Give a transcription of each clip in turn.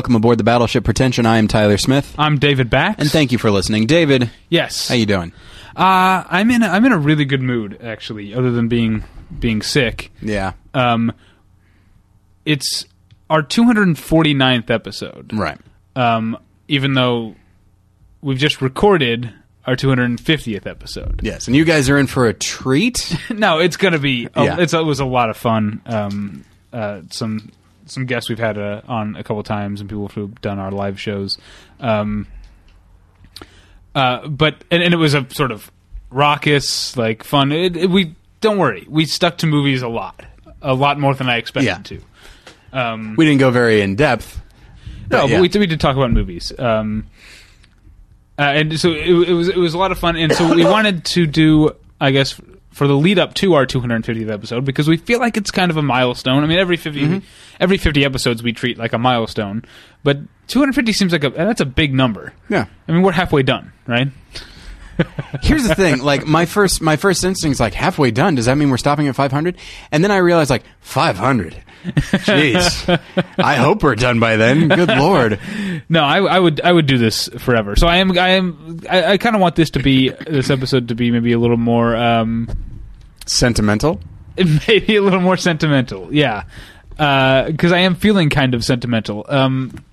welcome aboard the Battleship Pretension. I am Tyler Smith, I'm David Bax. and thank you for listening. David, Yes. how you doing? Uh, I'm in. A, I'm in a really good mood, actually. Other than being being sick. Yeah, Um, it's our 249th episode. right. Um, even though we've just recorded our 250th episode. Yes, and you guys are in for a treat. no, it's gonna be. A, Yeah. it's, it was a lot of fun. Um, uh, some some guests we've had uh, on a couple times, and people who've done our live shows. Um, uh, but and, and it was a sort of raucous, like fun. It, it- we don't worry, we stuck to movies a lot, a lot more than I expected Yeah. to. Um, we didn't go very in depth. no, yeah. but we, did- we did talk about movies. Um, uh, and so it, it was it was a lot of fun, and so we wanted to do, I guess, for the lead up to our 250th episode because we feel like it's kind of a milestone. I mean, every 50 Mm-hmm. every 50 episodes we treat like a milestone, but 250 seems like a that's a big number. Yeah. I mean, we're halfway done, right? Here's the thing: like my first, my first instinct is like halfway done. Does that mean we're stopping at 500? And then I realized like 500. Jeez, I hope we're done by then. Good lord. No, I, I would I would do this forever. So I am I am I, I kind of want this to be this episode to be maybe a little more um, Sentimental. maybe a little more sentimental. Yeah, because I am feeling kind of sentimental. Um,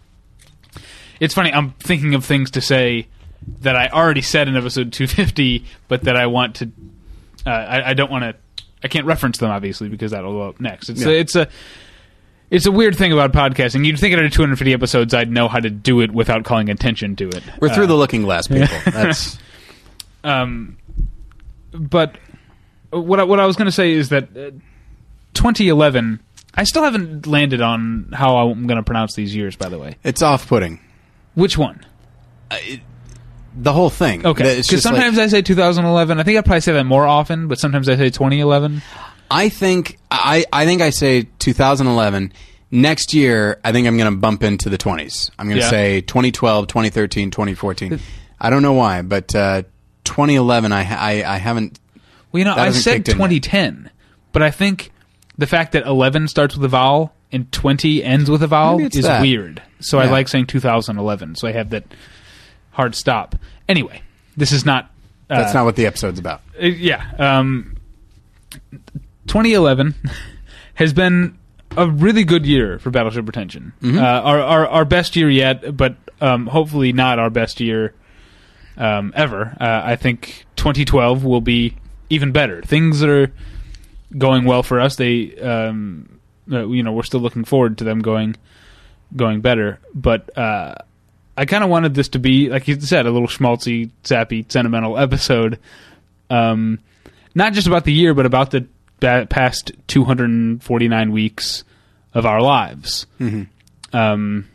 it's funny. I'm thinking of things to say that I already said in episode 250, but that I want to. Uh, I, I don't want to. I can't reference them obviously because that'll go up next. It's Yeah. a, it's a it's a weird thing about podcasting. You'd think after 250 episodes, I'd know how to do it without calling attention to it. We're through Uh, the looking glass, people. That's um, but what I, what I was going to say is that uh, 2011. I still haven't landed on how I'm going to pronounce these years. By the way, it's off-putting. which one? The whole thing. Okay, because just like- sometimes I say 2011. I think I probably say that more often, but sometimes I say 2011. I think I, I think I say 2011. Next year, I think I'm going to bump into the 20s. I'm going to Yeah. say 2012, 2013, 2014. I don't know why, but uh, 2011, I, I I haven't. Well, you know, I said kicked in yet. 2010, but I think the fact that 11 starts with a vowel and 20 ends with a vowel is that. weird. So I like saying 2011. So I have that hard stop. Anyway, this is not. Uh, That's not what the episode's about. Uh, yeah. Um, 2011 has been a really good year for Battleship Pretension. Mm-hmm. Uh, our, our our best year yet, but um, hopefully not our best year um, ever. Uh, I think 2012 will be even better. Things are going well for us. They, um, uh, you know, we're still looking forward to them going going better. But uh, I kind of wanted this to be, like you said, a little schmaltzy, sappy, sentimental episode. Um, not just about the year, but about the past 249 weeks of our lives. Um,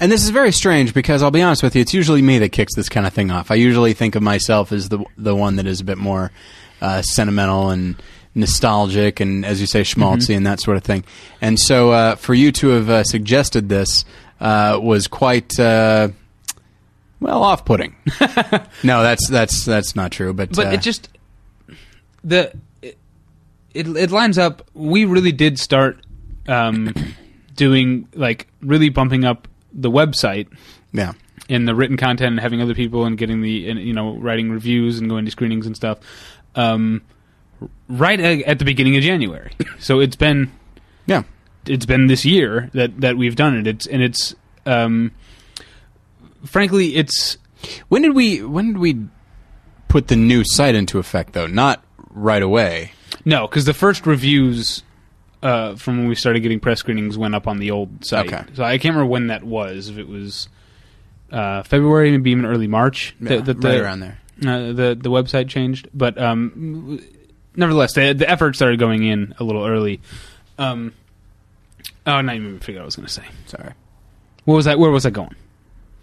And this is very strange because I'll be honest with you, it's usually me that kicks this kind of thing off. I usually think of myself as the the one that is a bit more uh, sentimental and nostalgic, and as you say, schmaltzy and that sort of thing. And so, uh, for you to have uh, suggested this uh, was quite. Uh, well, off-putting. no, that's that's that's not true. But but uh, it just the it, it it lines up. We really did start um, doing like really bumping up the website yeah, in the written content and having other people and getting the and, you know writing reviews and going to screenings and stuff um, right at the beginning of January. So it's been yeah. It's been this year that that we've done it. It's and it's um, frankly it's When did we when did we put the new site into effect though? Not right away. no because the first reviews. Uh, from when we started getting press screenings, went up on the old site. Okay. So I can't remember when that was. If it was uh, February, maybe even early March. Yeah, that- that right the- around there. uh, the the website changed, but um, nevertheless, the the effort started going in a little early. Um, oh, now you made me figure out what I was going to say. Sorry. What was that? Where was I going?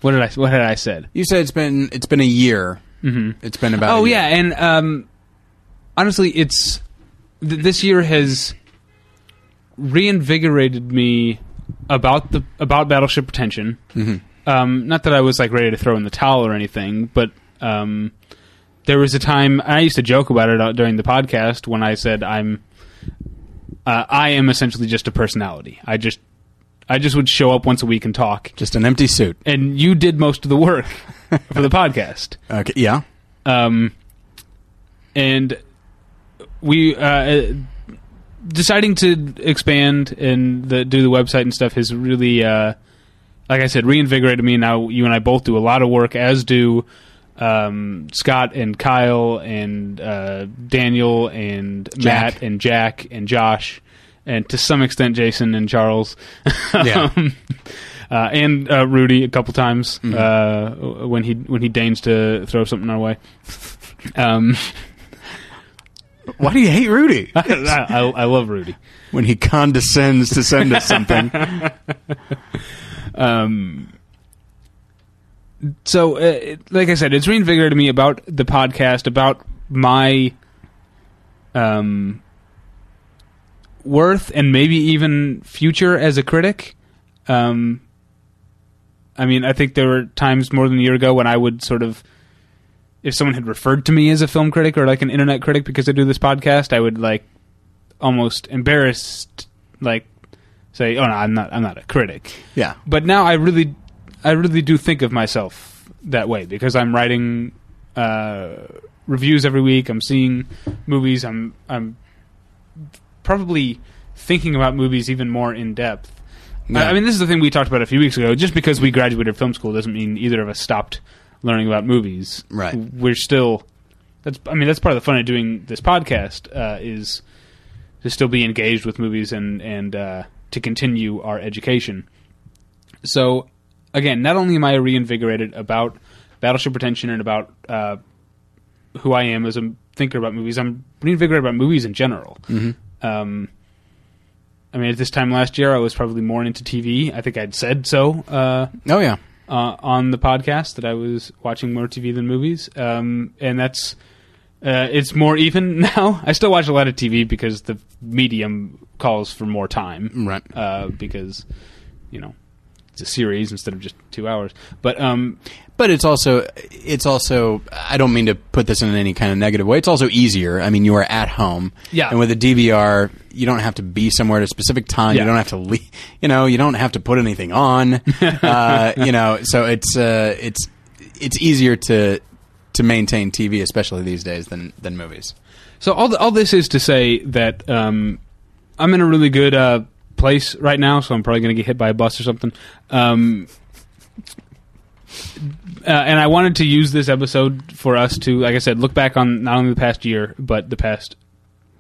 What did I What had I said? You said it's been it's been a year. Mm-hmm. It's been about. Oh a year. yeah, and um, honestly, it's th- this year has reinvigorated me about the about Battleship Pretension. Mhm. Um, not that I was like ready to throw in the towel or anything, but um, there was a time I used to joke about it uh, during the podcast when I said I'm uh, I am essentially just a personality. I just I just would show up once a week and talk, Just an empty suit. and you did most of the work for the podcast. Okay. Yeah. Um, and we uh, deciding to expand and the, do the website and stuff has really, uh, like I said, reinvigorated me. Now you and I both do a lot of work, as do um, Scott and Kyle and uh, Daniel and Jack. Matt and Jack and Josh. And to some extent, Jason and Charles, Yeah. Um, uh, and uh, Rudy a couple times uh, when he when he deigns to throw something our way. Um, Why do you hate Rudy? I, I, I love Rudy. when he condescends to send us something. Um, so, uh, it- like I said, it's reinvigorated me about the podcast, about my um, worth, and maybe even future as a critic. Um, I mean, I think there were times more than a year ago when I would sort of, if someone had referred to me as a film critic or like an internet critic because I do this podcast, I would like almost embarrassed, like say, "Oh no, I'm not. I'm not a critic." Yeah. but now I really, I really do think of myself that way because I'm writing uh, reviews every week. I'm seeing movies. I'm I'm probably thinking about movies even more in depth. Yeah. I, mean, this is the thing we talked about a few weeks ago. Just because we graduated film school doesn't mean either of us stopped learning about movies. Right. We're still. That's. I mean, that's part of the fun of doing this podcast uh, is to still be engaged with movies and and uh, to continue our education. So, again, not only am I reinvigorated about Battleship Pretension and about uh, who I am as a thinker about movies, I'm reinvigorated about movies in general. Um, I mean, at this time last year, I was probably more into TV. I think I'd said so uh, Oh yeah. uh, on the podcast that I was watching more TV than movies, um, and that's uh, it's more even now. I still watch a lot of TV because the medium calls for more time Right. uh, because you know it's a series instead of just two hours. But um, But it's also it's also I don't mean to put this in any kind of negative way. It's also easier. I mean, you are at home. Yeah. And with a DVR, you don't have to be somewhere at a specific time. Yeah. You don't have to leave, you know, you don't have to put anything on. uh, you know, so it's uh, it's it's easier to to maintain TV especially these days than than movies. So all the, all this is to say that um, I'm in a really good uh, place right now, so I'm probably going to get hit by a bus or something. Um, uh, and I wanted to use this episode for us to, like I said, look back on not only the past year but the past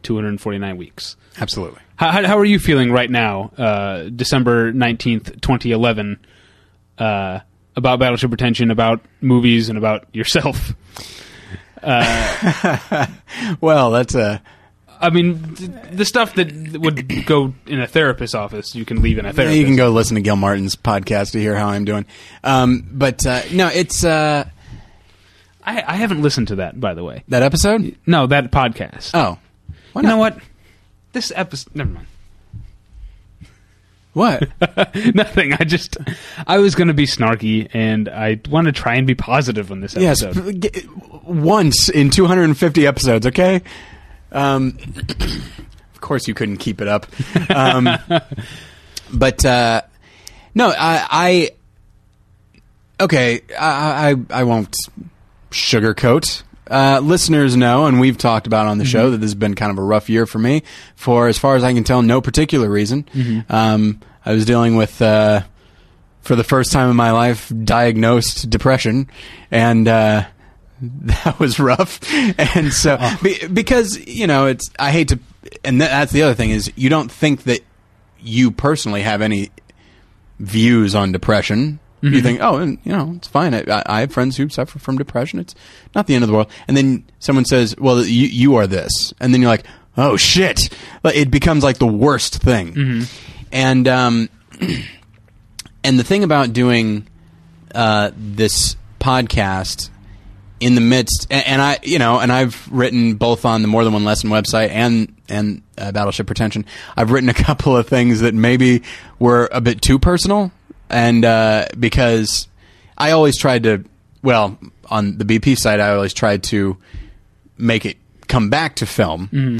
249 weeks. Absolutely. How, how, are you feeling right now, uh, December 19th, 2011, uh, about Battleship Pretension, about movies, and about yourself? Well, that's a I mean, th- the stuff that would go in a therapist's office, you can leave in a therapist. you can go listen to Gilmartin's podcast to hear how I'm doing. Um, but uh, no, it's uh, I, I haven't listened to that, by the way. that episode. No, that podcast. Oh, why you know what? This episode. Never mind. What? Nothing. I just. I was going to be snarky, and I want to try and be positive on this yes, episode. p- g- once in 250 episodes. Okay. Um, of course, you couldn't keep it up. Um, but uh, no, I, I okay. I, I I won't sugarcoat. Uh, listeners know, and we've talked about on the show that this has been kind of a rough year for me. For as far as I can tell, no particular reason. Um, I was dealing with, uh, for the first time in my life, diagnosed depression, and uh, that was rough. And so, be, because you know, it's I hate to, and th- that's the other thing is you don't think that you personally have any views on depression. You think, oh, and, you know, it's fine. I, I- have friends who suffer from depression. It's not the end of the world. And then someone says, well, you, you are this. And then you're like, oh, shit. It becomes like the worst thing. And, um, and the thing about doing uh, this podcast in the midst, and, and I, you know, and I've written both on the More Than One Lesson website and and uh, Battleship Pretension. I've written a couple of things that maybe were a bit too personal, and uh, because I always tried to, well, on the BP side, I always tried to make it come back to film,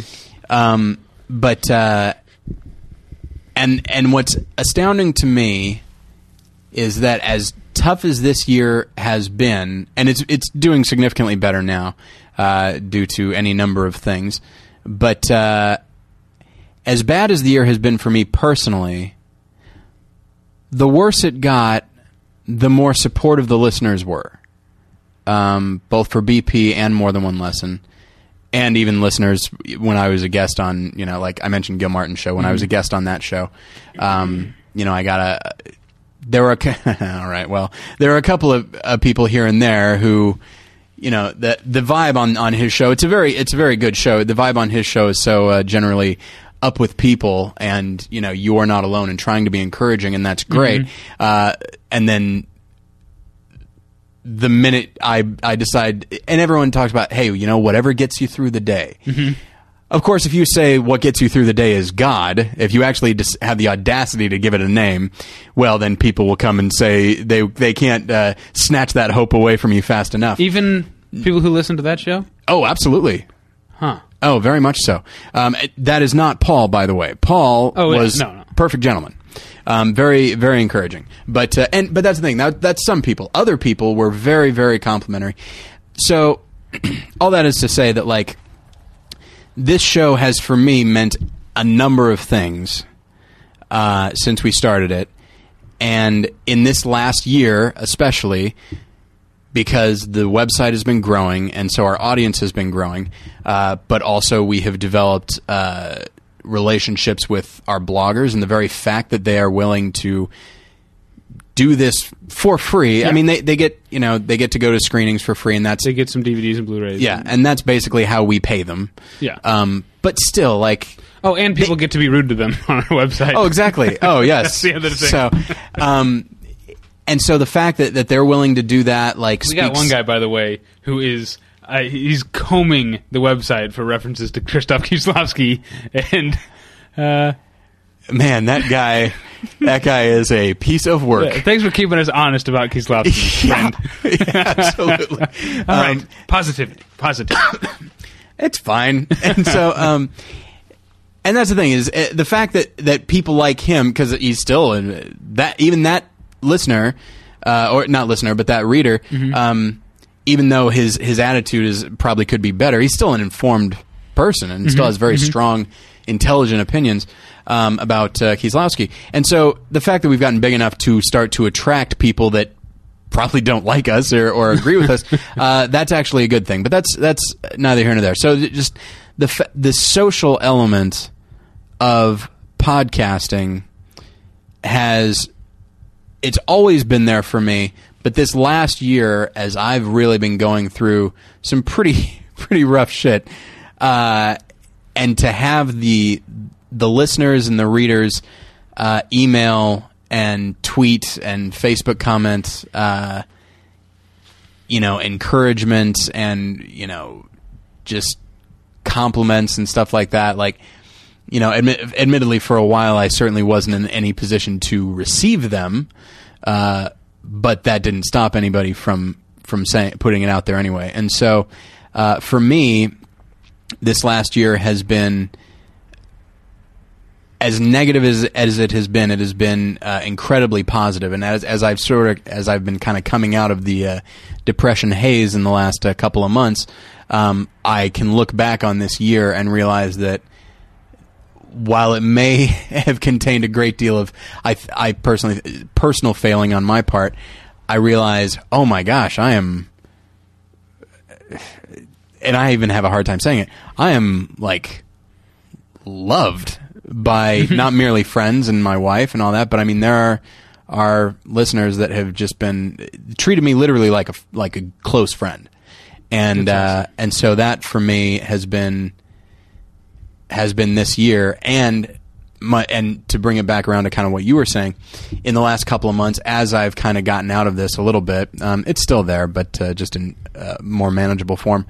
um, but. Uh, and and what's astounding to me is that as tough as this year has been, and it's it's doing significantly better now uh, due to any number of things, but uh, as bad as the year has been for me personally, the worse it got, the more supportive the listeners were, um, both for BP and more than one lesson. And even listeners, when I was a guest on, you know, like I mentioned Gilmartin's show, when I was a guest on that show, um, you know, I got a, there were all right. Well, there are a couple of uh, people here and there who, you know, the the vibe on on his show. It's a very it's a very good show. The vibe on his show is so uh, generally up with people, and you know, you are not alone, and trying to be encouraging, and that's great. Uh, and then the minute I I decide, and everyone talks about, hey, you know, whatever gets you through the day. Of course, if you say what gets you through the day is God, if you actually just have the audacity to give it a name, well, then people will come and say they they can't uh, snatch that hope away from you fast enough. Even people who listen to that show? Oh, absolutely. Huh. Oh, very much so. Um, it- that is not Paul, by the way. Paul Oh, was No, no. perfect gentleman. Um, very, very encouraging. But uh, and but that's the thing. That, that's some people. Other people were very, very complimentary. So all that is to say that like this show has for me meant a number of things uh, since we started it, and in this last year, especially because the website has been growing, and so our audience has been growing. Uh, but also, we have developed uh, relationships with our bloggers, and the very fact that they are willing to do this for free. I mean, they, they get you know they get to go to screenings for free, and that's They get some DVDs and Blu-rays. yeah, and that's basically how we pay them. Yeah. Um, but still, like Oh, and people get to be rude to them on our website. Oh, exactly. Oh, yes. That's the other thing. So, um, and so the fact that, that they're willing to do that, like, We got one guy, by the way, who is uh, he's combing the website for references to Krzysztof Kieslowski, and uh, Man, that guy, that guy is a piece of work. thanks for keeping us honest about Kieslowski, Yeah, friend. yeah, absolutely. All Um, right, positivity, positivity. it's fine. And so, um, and that's the thing is uh, the fact that that people like him because he's still uh, that even that listener, uh, or not listener, but that reader, um, even though his his attitude is probably could be better, he's still an informed person and still has very strong, intelligent opinions. Um, about uh, Kieslowski, and so the fact that we've gotten big enough to start to attract people that probably don't like us or, or agree with us, uh, that's actually a good thing. But that's that's neither here nor there. So just the the social element of podcasting has it's always been there for me. But this last year, as I've really been going through some pretty pretty rough shit, uh, and to have the the listeners and the readers uh, email and tweet and Facebook comment, uh, you know, encouragement and you know, just compliments and stuff like that. Like, you know, admit, admittedly, for a while, I certainly wasn't in any position to receive them, uh, but that didn't stop anybody from from saying putting it out there anyway. And so, uh, for me, this last year has been as negative as as it has been, it has been uh, incredibly positive. And as as I've sort of as I've been kind of coming out of the uh, depression haze in the last uh, couple of months, um, I can look back on this year and realize that while it may have contained a great deal of I I personally personal failing on my part, I realize, oh my gosh, I am and I even have a hard time saying it. I am like loved by not merely friends and my wife and all that, but I mean there are are listeners that have just been treated me literally like a like a close friend, and uh, and so that for me has been has been this year and. My, and to bring it back around to kind of what you were saying, in the last couple of months, as I've kind of gotten out of this a little bit, um, it's still there, but uh, just in uh, more manageable form.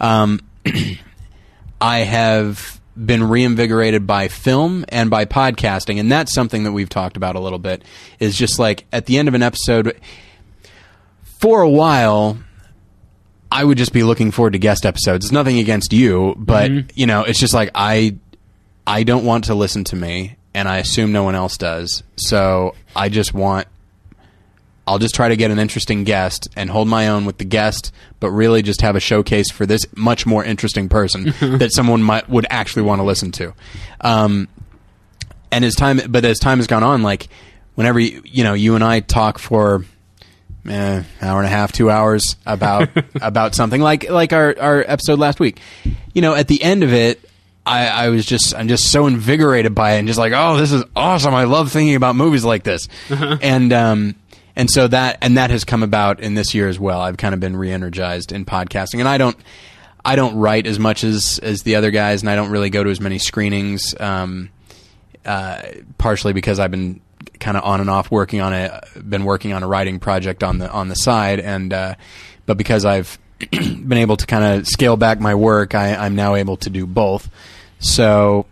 Um, I have been reinvigorated by film and by podcasting, and that's something that we've talked about a little bit. Is just like at the end of an episode, for a while, I would just be looking forward to guest episodes. It's nothing against you, but mm-hmm. you know, it's just like I, I don't want to listen to me, and I assume no one else does. So I just want. I'll just try to get an interesting guest and hold my own with the guest, but really just have a showcase for this much more interesting person that someone might would actually want to listen to. Um, and as time, but as time has gone on, like whenever you, you know you and I talk for eh, hour and a half, two hours about about something like like our our episode last week. You know, at the end of it, I, I was just I'm just so invigorated by it and just like, oh, this is awesome. I love thinking about movies like this, and um and so that and that has come about in this year as well. I've kind of been re-energized in podcasting, and I don't I don't write as much as as the other guys, and I don't really go to as many screenings. Um, uh, partially because I've been kind of on and off working on a been working on a writing project on the on the side, and uh, but because I've been able to kind of scale back my work, I, I'm now able to do both. So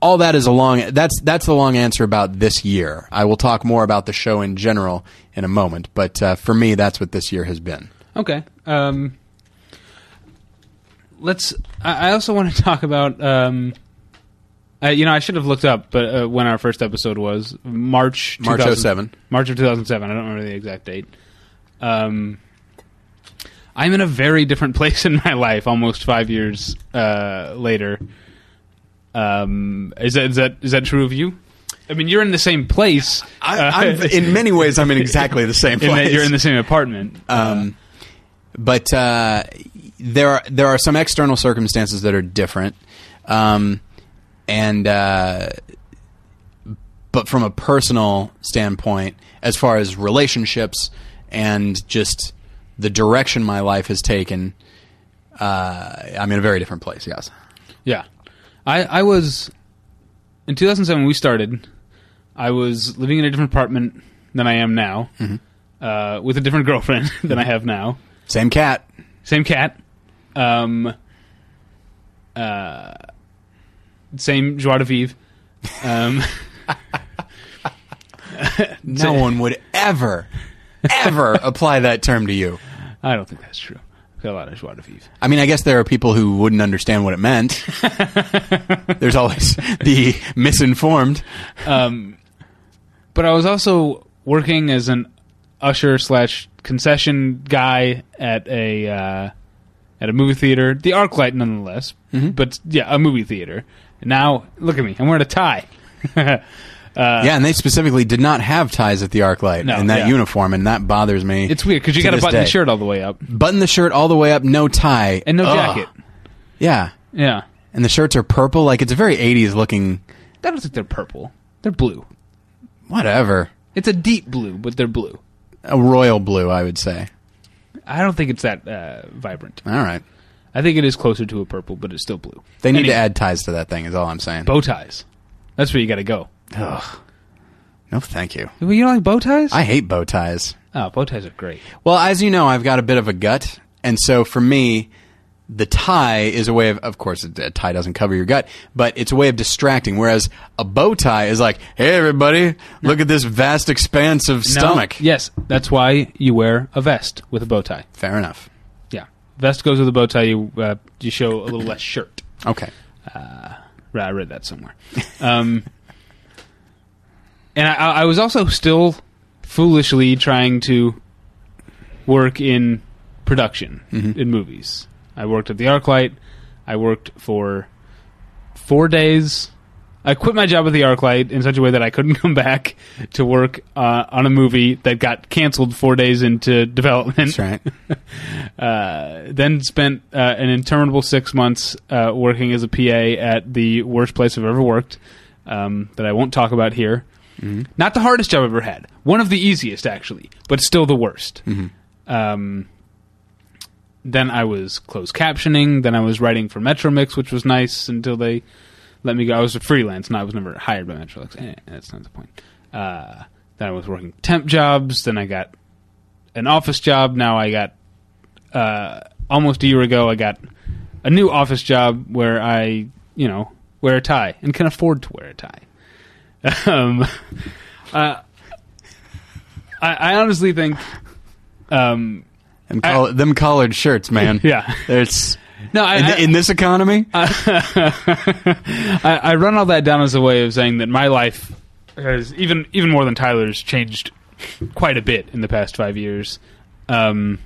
all that is a long that's that's the long answer about this year. I will talk more about the show in general in a moment, but uh, for me, that's what this year has been. Okay. Um, let's. I I also want to talk about. Um, uh, you know, I should have looked up, but uh, when our first episode was March March 2000 07. March of two thousand seven. I don't remember the exact date. Um, I'm in a very different place in my life. Almost five years uh, later. Um, is that is that is that true of you? I mean, you're in the same place. I, uh, I'm, in many ways, I'm in exactly the same place. that you're in the same apartment. Um, but uh, there are there are some external circumstances that are different, um, and uh, but from a personal standpoint, as far as relationships and just the direction my life has taken, uh, I'm in a very different place. Yes. Yeah, I I was in 2007 when we started. I was living in a different apartment than I am now, uh, with a different girlfriend than I have now. Same cat. Same cat, um, uh, same joie de vivre. Um, No one would ever, ever apply that term to you. I don't think that's true. Got a lot of joie de vivre. I mean, I guess there are people who wouldn't understand what it meant. There's always the misinformed. Um, but I was also working as an usher slash concession guy at a uh, at a movie theater, the ArcLight, nonetheless. But yeah, a movie theater. Now look at me, I'm wearing a tie. yeah, and they specifically did not have ties at the ArcLight No, in that yeah. uniform, and that bothers me. It's weird because you got to button the shirt all the way up button the shirt all the way up, no tie, and no Ugh. jacket. Yeah, Yeah, and the shirts are purple. Like it's a very '80s looking. I don't think they're purple. They're blue. Whatever, It's a deep blue, but they're blue. a royal blue, I would say. I don't think it's that uh, vibrant. All right, I think it is closer to a purple, but it's still blue. they need Anyway, to add ties to that thing. Is all I'm saying. bow ties. That's where you got to go. Ugh. No, thank you. Well, you don't like bow ties? I hate bow ties. oh, bow ties are great. Well, as you know, I've got a bit of a gut, and so for me, the tie is a way of, of course, a tie doesn't cover your gut, but it's a way of distracting. Whereas a bow tie is like, hey, everybody, look at this vast expanse of stomach. No, yes, that's why you wear a vest with a bow tie. Fair enough. Yeah, vest goes with a bow tie. You uh, you show a little less shirt. Okay. Right, I read that somewhere. Um, and I, I was also still foolishly trying to work in production in movies. I worked at the ArcLight. I worked for four days. I quit my job at the ArcLight in such a way that I couldn't come back to work uh, on a movie that got canceled four days into development. That's right. Uh, then spent uh, an interminable six months uh, working as a PA at the worst place I've ever worked, um, that I won't talk about here. Not the hardest job I've ever had. One of the easiest, actually, but still the worst. Um, then I was closed captioning. Then I was writing for Metromix, which was nice until they let me go. I was a freelance, and I was never hired by Metromix. Eh, that's not the point. Uh, then I was working temp jobs. Then I got an office job. Now I got uh, almost a year ago, I got a new office job where I, you know, wear a tie and can afford to wear a tie. Um, uh, I, I honestly think, um, And coll- them collared shirts, man. yeah, It's No, I, in, I, in this economy. I, I run all that down as a way of saying that my life has even even more than Tyler's changed quite a bit in the past five years, um,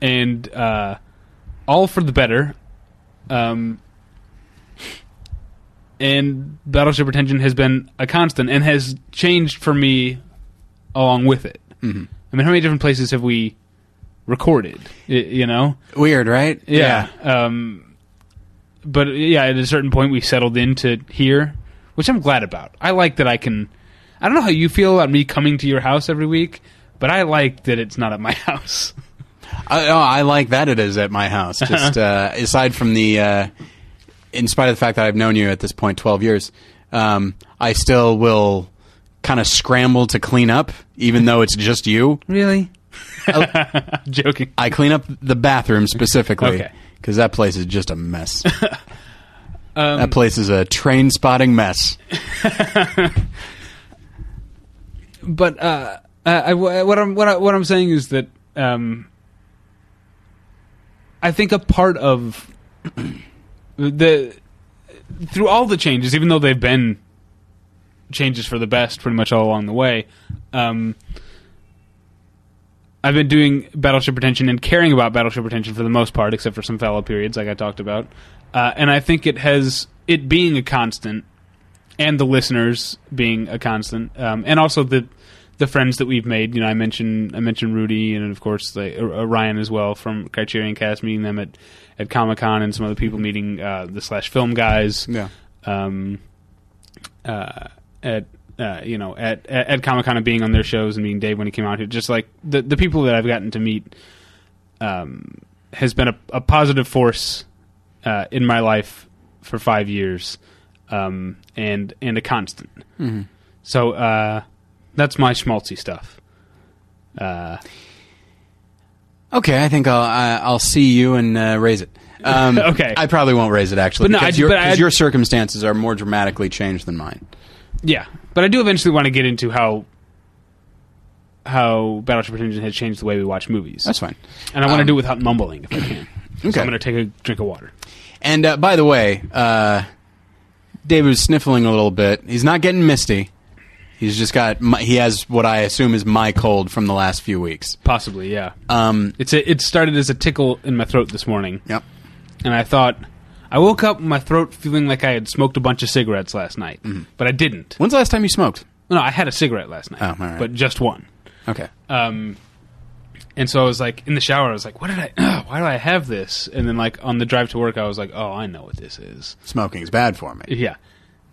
and uh, all for the better. Um, and Battleship Pretension has been a constant and has changed for me along with it. Mhm. I mean, how many different places have we recorded? You know, Weird, right? yeah. Um, but yeah, at a certain point, we settled into here, which I'm glad about. I like that I can. I don't know how you feel about me coming to your house every week, but I like that it's not at my house. I, oh, I like that it is at my house. Just uh, aside from the, uh, in spite of the fact that I've known you at this point twelve years, um, I still will kind of scramble to clean up, even though it's just you. Really? Joking. I clean up the bathroom specifically Okay. because that place is just a mess. Um, that place is a Trainspotting mess. but uh, I, I- what I'm what, I, what I'm saying is that um, I think a part of the through all the changes, even though they've been changes for the best pretty much all along the way. Um, I've been doing Battleship Pretension and caring about Battleship Pretension for the most part, except for some fallow periods, like I talked about. Uh, and I think it has it being a constant, and the listeners being a constant, um, and also the the friends that we've made. You know, I mentioned I mentioned Rudy, and of course like, uh, Ryan as well from Criterion Cast, meeting them at at Comic Con, and some other people meeting uh, the slash film guys Yeah. um, uh, at uh, you know at at, at Comic Con and being on their shows and meeting Dave when he came out here. Just like the the people that I've gotten to meet um, has been a, a positive force uh, in my life for five years, um, and and a constant. Mhm. So uh, that's my schmaltzy stuff. Uh, Okay, I think I'll I, I'll see you and uh, raise it. Um, Okay. I probably won't raise it actually, But no, because, I- your, but I- 'cause your circumstances are more dramatically changed than mine. yeah, but I do eventually want to get into how how Battleship Pretension has changed the way we watch movies. That's fine. And I want to Um, do it without mumbling if I can. So Okay. I'm going to take a drink of water. And uh, by the way, uh, David was sniffling a little bit. He's not getting misty. He's just got. My, he has what I assume is my cold from the last few weeks. Possibly, yeah. Um, It's a, it started as a tickle in my throat this morning, yep. and I thought I woke up with my throat feeling like I had smoked a bunch of cigarettes last night, but I didn't. When's the last time you smoked? No, I had a cigarette last night, Oh, all right. but just one. Okay. Um, and so I was like in the shower. I was like, "What did I? Ugh, why do I have this?" And then like on the drive to work, I was like, "Oh, I know what this is." Smoking's bad for me. Yeah,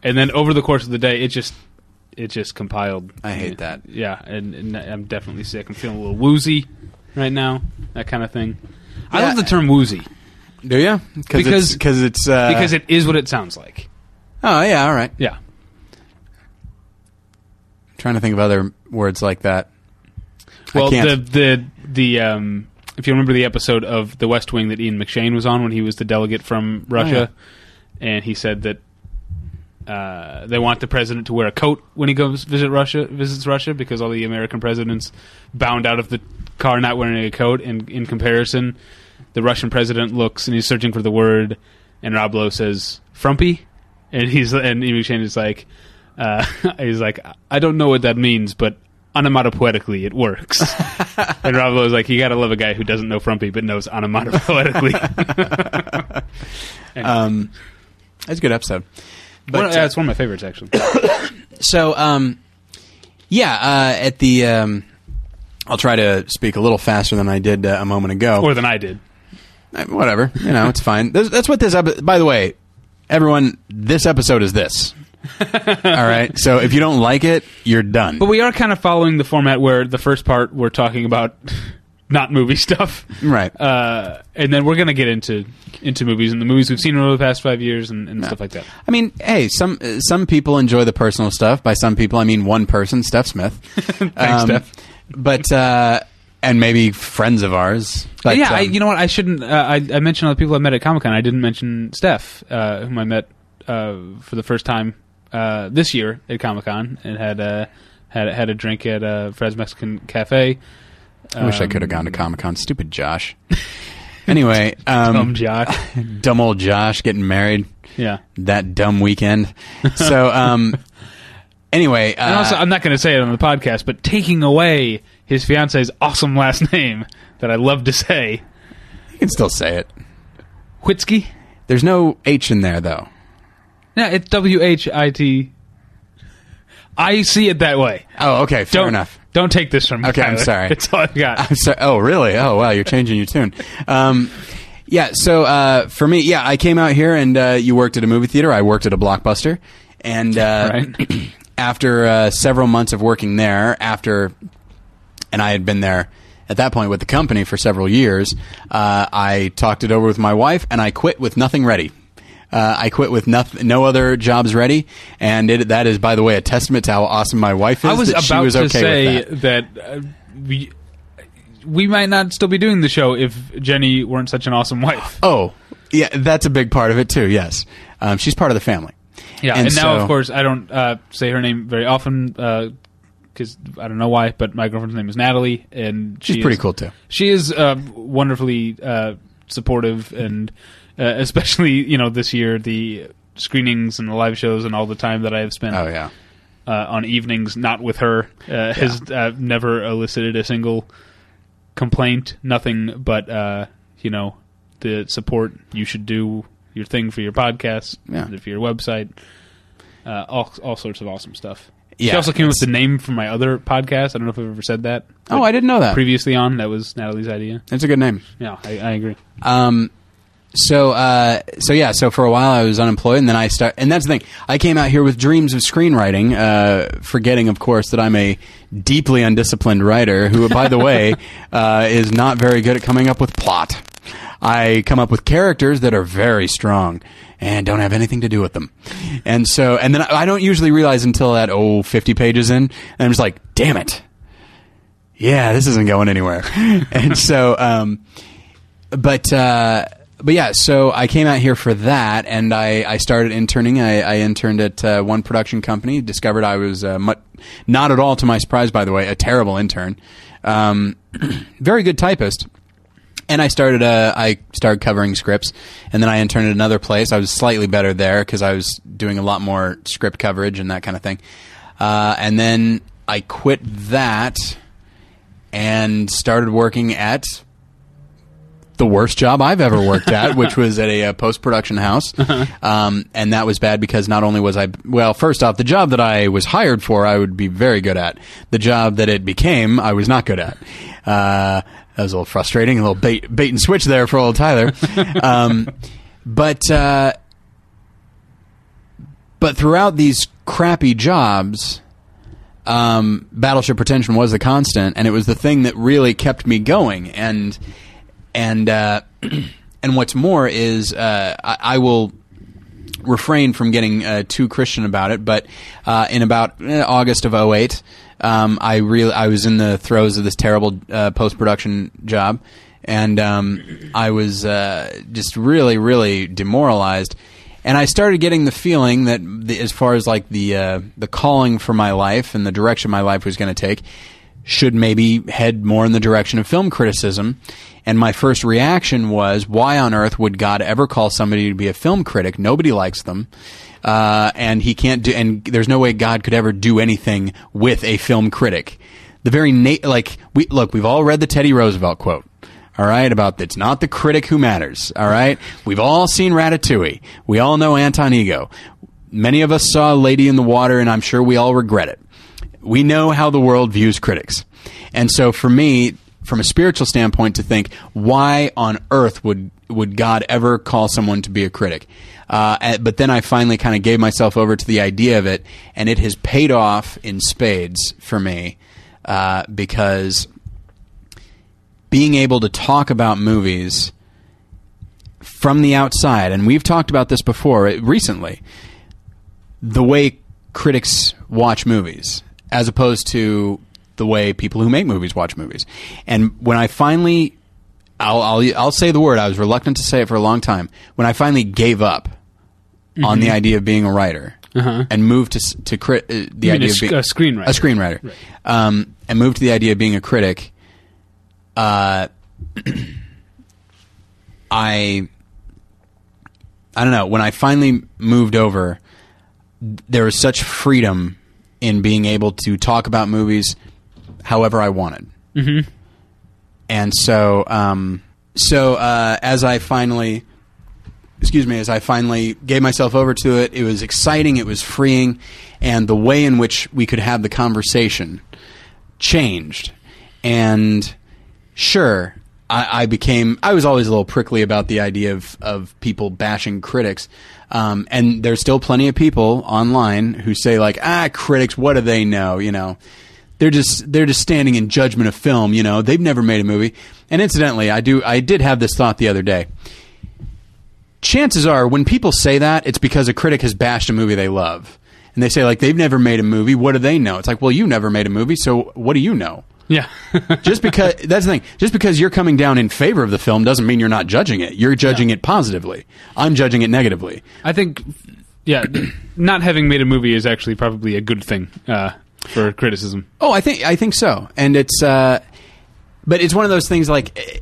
and then over the course of the day, it just it just compiled. I hate that. Yeah, and, and I'm definitely sick. I'm feeling a little woozy right now. That kind of thing. I Yeah. love the term woozy Do you? Because- it's, cause it's uh, because it is what it sounds like. Oh yeah, all right. Yeah. trying to think of other words like that. Well, I can't. the the the um, if you remember the episode of The West Wing that Ian McShane was on when he was the delegate from Russia, and he said that uh, they want the president to wear a coat when he goes visit Russia visits Russia because all the American presidents bound out of the car not wearing a coat. And in comparison, the Russian president looks and he's searching for the word, and Rob Lowe says "frumpy," and he's and Ian McShane is like. Uh, he's like, I don't know what that means, but onomatopoetically it works. and Rob Lowe's like, you gotta love a guy who doesn't know frumpy but knows onomatopoetically. And Um, that's a good episode. But one, uh, it's one of my favorites actually. So, um, yeah, uh, at the, um, I'll try to speak a little faster than I did uh, a moment ago. More than I did. Uh, Whatever, you know, it's fine. That's, that's what this. Epi- by the way, everyone, this episode is this. All right. So if you don't like it, you're done. But we are kind of following the format where the first part we're talking about not movie stuff. right. Uh, and then we're gonna get into into movies and the movies we've seen over the past five years and, and stuff like that. I mean, hey, some some people enjoy the personal stuff. By some people, I mean one person, Steph Smith. Thanks, Steph. But uh, and maybe friends of ours. But, yeah, I, um, you know what? I shouldn't. Uh, I, I mentioned all the people I met at Comic Con. I didn't mention Steph, uh, whom I met uh, for the first time uh, this year at Comic Con, and had had had a drink at uh, Fred's Mexican Cafe. I wish I um, could have gone to Comic Con. Stupid Josh. anyway, um, dumb Josh, dumb old Josh getting married. Yeah, that dumb weekend. So, um, anyway, uh, and also uh, I'm not going to say it on the podcast, but taking away his fiance's awesome last name that I love to say. You can still say it. Whitsky. There's no H in there though. Yeah, it's W H I T. I see it that way. Oh, okay, fair Don't, enough. Don't take this from me. Okay, Tyler. I'm sorry. It's all I've got. I'm. Oh, really? Oh, wow. You're changing your tune. Um, yeah. So uh, for me, yeah, I came out here and uh, you worked at a movie theater. I worked at a blockbuster, and uh, right. after uh, several months of working there, after, and I had been there at that point with the company for several years, uh, I talked it over with my wife, and I quit with nothing ready. Uh, I quit with nothing, no other jobs ready, and it, that is, by the way, a testament to how awesome my wife is. I was about was to okay say that, that uh, we, we might not still be doing the show if Jenny weren't such an awesome wife. Oh, yeah, that's a big part of it too. Yes, um, she's part of the family. Yeah, and, and now so, of course I don't uh, say her name very often uh, because I don't know why, but my girlfriend's name is Natalie, and she she's pretty cool too. She is uh, wonderfully uh, supportive and uh, especially you know this year the screenings and the live shows and all the time that I have spent. Oh yeah. Uh, on evenings, not with her, uh, yeah. has uh, never elicited a single complaint. Nothing but uh, you know the support you should do your thing for your podcast, yeah. for your website, uh, all all sorts of awesome stuff. Yeah, she also came up with the name for my other podcast. I don't know if I've ever said that. Oh, I didn't know that previously on. That was Natalie's idea. It's a good name. Yeah, I, I agree. Um, so uh, so yeah so for a while i was unemployed and then i start and that's the thing. I came out here with dreams of screenwriting uh, forgetting of course that i'm a deeply undisciplined writer who by the way uh, is not very good at coming up with plot. I come up with characters that are very strong and don't have anything to do with them. And so and then i don't usually realize until that oh 50 pages in and i'm just like damn it. Yeah this isn't going anywhere. And so um, but uh, but yeah, so I came out here for that, and I, I started interning. I, I interned at uh, one production company. Discovered I was uh, not at all to my surprise, by the way, a terrible intern. Um, very good typist. And I started uh, I started covering scripts, and then I interned at another place. I was slightly better there because I was doing a lot more script coverage and that kind of thing. Uh, and then I quit that and started working at the worst job I've ever worked at, which was at a, uh, post production house. Uh-huh. Um, and that was bad because not only was I, well, first off, the job that I was hired for, I would be very good at. The job that it became, I was not good at. Uh, that was a little frustrating, a little bait, bait and switch there for old Tyler. Um, but, uh, but throughout these crappy jobs, um, battleship pretension was the constant, and it was the thing that really kept me going. And and uh, and what's more is uh, I, I, will refrain from getting uh, too Christian about it. But uh, in about uh, August of 08, um, I really I was in the throes of this terrible uh, post production job, and um, I was just really really demoralized. And I started getting the feeling that, the, as far as like the the calling for my life and the direction my life was going to take, should maybe head more in the direction of film criticism. And my first reaction was, why on earth would God ever call somebody to be a film critic? Nobody likes them. Uh, and he can't do, and there's no way God could ever do anything with a film critic. The very, na- like, we, look, we've all read the Teddy Roosevelt quote. All right, about it's not the critic who matters. All right, we've all seen Ratatouille. We all know Anton Ego. Many of us saw Lady in the Water, and I'm sure we all regret it. We know how the world views critics. And so for me, from a spiritual standpoint to think why on earth would would God ever call someone to be a critic? Uh, but then I finally kind of gave myself over to the idea of it, and it has paid off in spades for me uh, because being able to talk about movies from the outside, and we've talked about this before uh, recently, the way critics watch movies as opposed to the way people who make movies watch movies. And when I finally, I'll, I'll, I'll say the word, I was reluctant to say it for a long time. When I finally gave up mm-hmm. on the mm-hmm. idea of being a writer uh-huh. and moved to, to cri- uh, the you idea a, of being a screenwriter, a screenwriter, right. um, and moved to the idea of being a critic, uh, I, I don't know. When I finally moved over, there was such freedom in being able to talk about movies however I wanted. Mm-hmm. And so, um, so uh, as I finally, excuse me, as I finally gave myself over to it, it was exciting, it was freeing, and the way in which we could have the conversation changed. And sure, I, I became. I was always a little prickly about the idea of of people bashing critics. Um, and there's still plenty of people online who say like, ah, critics, what do they know? You know, they're just they're just standing in judgment of film. You know, they've never made a movie. And incidentally, I do I did have this thought the other day. Chances are, when people say that, it's because a critic has bashed a movie they love, and they say like they've never made a movie. What do they know? It's like, well, you never made a movie, so what do you know? Yeah. just because that's the thing. Just because you're coming down in favor of the film doesn't mean you're not judging it. You're judging it positively. I'm judging it negatively. I think, yeah, not having made a movie is actually probably a good thing uh, for criticism. Oh, I think I think so. And it's uh but it's one of those things like eh,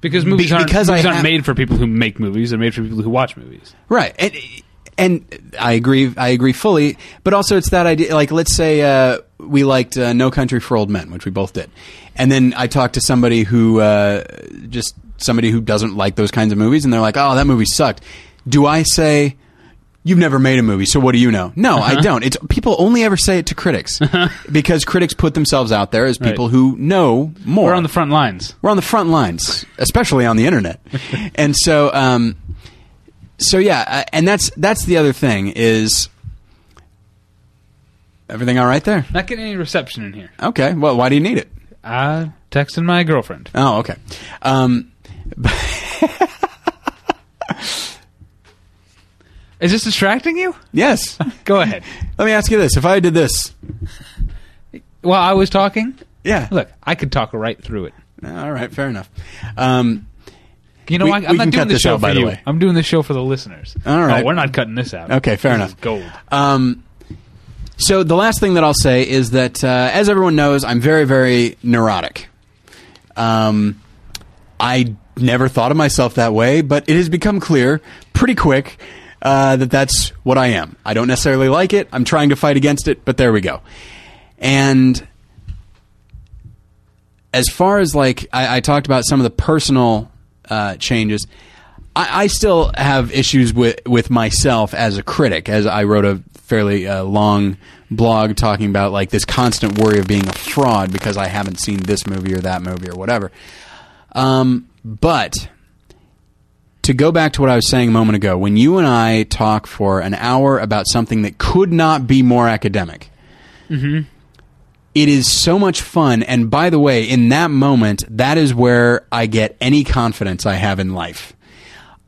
Because movies Be- aren't, because movies aren't made for people who make movies; they're made for people who watch movies. Right. And, and I agree. I agree fully. But also, it's that idea. Like, let's say uh, we liked uh, No Country for Old Men, which we both did, and then I talked to somebody who uh, just somebody who doesn't like those kinds of movies, and they're like, "Oh, that movie sucked." Do I say? You've never made a movie, so what do you know? No, Uh-huh. I don't. It's people only ever say it to critics because critics put themselves out there as people Right. who know more. We're on the front lines. We're on the front lines, especially on the internet. and so, um, so yeah, uh, and that's that's the other thing is everything all right there? Not getting any reception in here. Okay, well, why do you need it? Uh, texting my girlfriend. Oh, okay. Um, Is this distracting you? yes. Go ahead. Let me ask you this: If I did this, While I was talking, yeah, look, I could talk right through it. all right, fair enough. Um, You know, We- I, I'm can not doing this this show out, by for the you. way. I'm doing this show for the listeners. All right. Oh, we're not cutting this out. Okay, fair This enough. gold. Um, so the last thing that I'll say is that, uh, as everyone knows, I'm very, very neurotic. Um, I never thought of myself that way, but it has become clear pretty quick uh, that that's what I am. I don't necessarily like it. I'm trying to fight against it, but there we go. And as far as like I, I talked about some of the personal uh, changes, I, I still have issues with with myself as a critic. As I wrote a fairly uh, long blog talking about like this constant worry of being a fraud because I haven't seen this movie or that movie or whatever. Um, but to go back to what I was saying a moment ago, when you and I talk for an hour about something that could not be more academic, it is so much fun. And by the way, in that moment, that is where I get any confidence I have in life.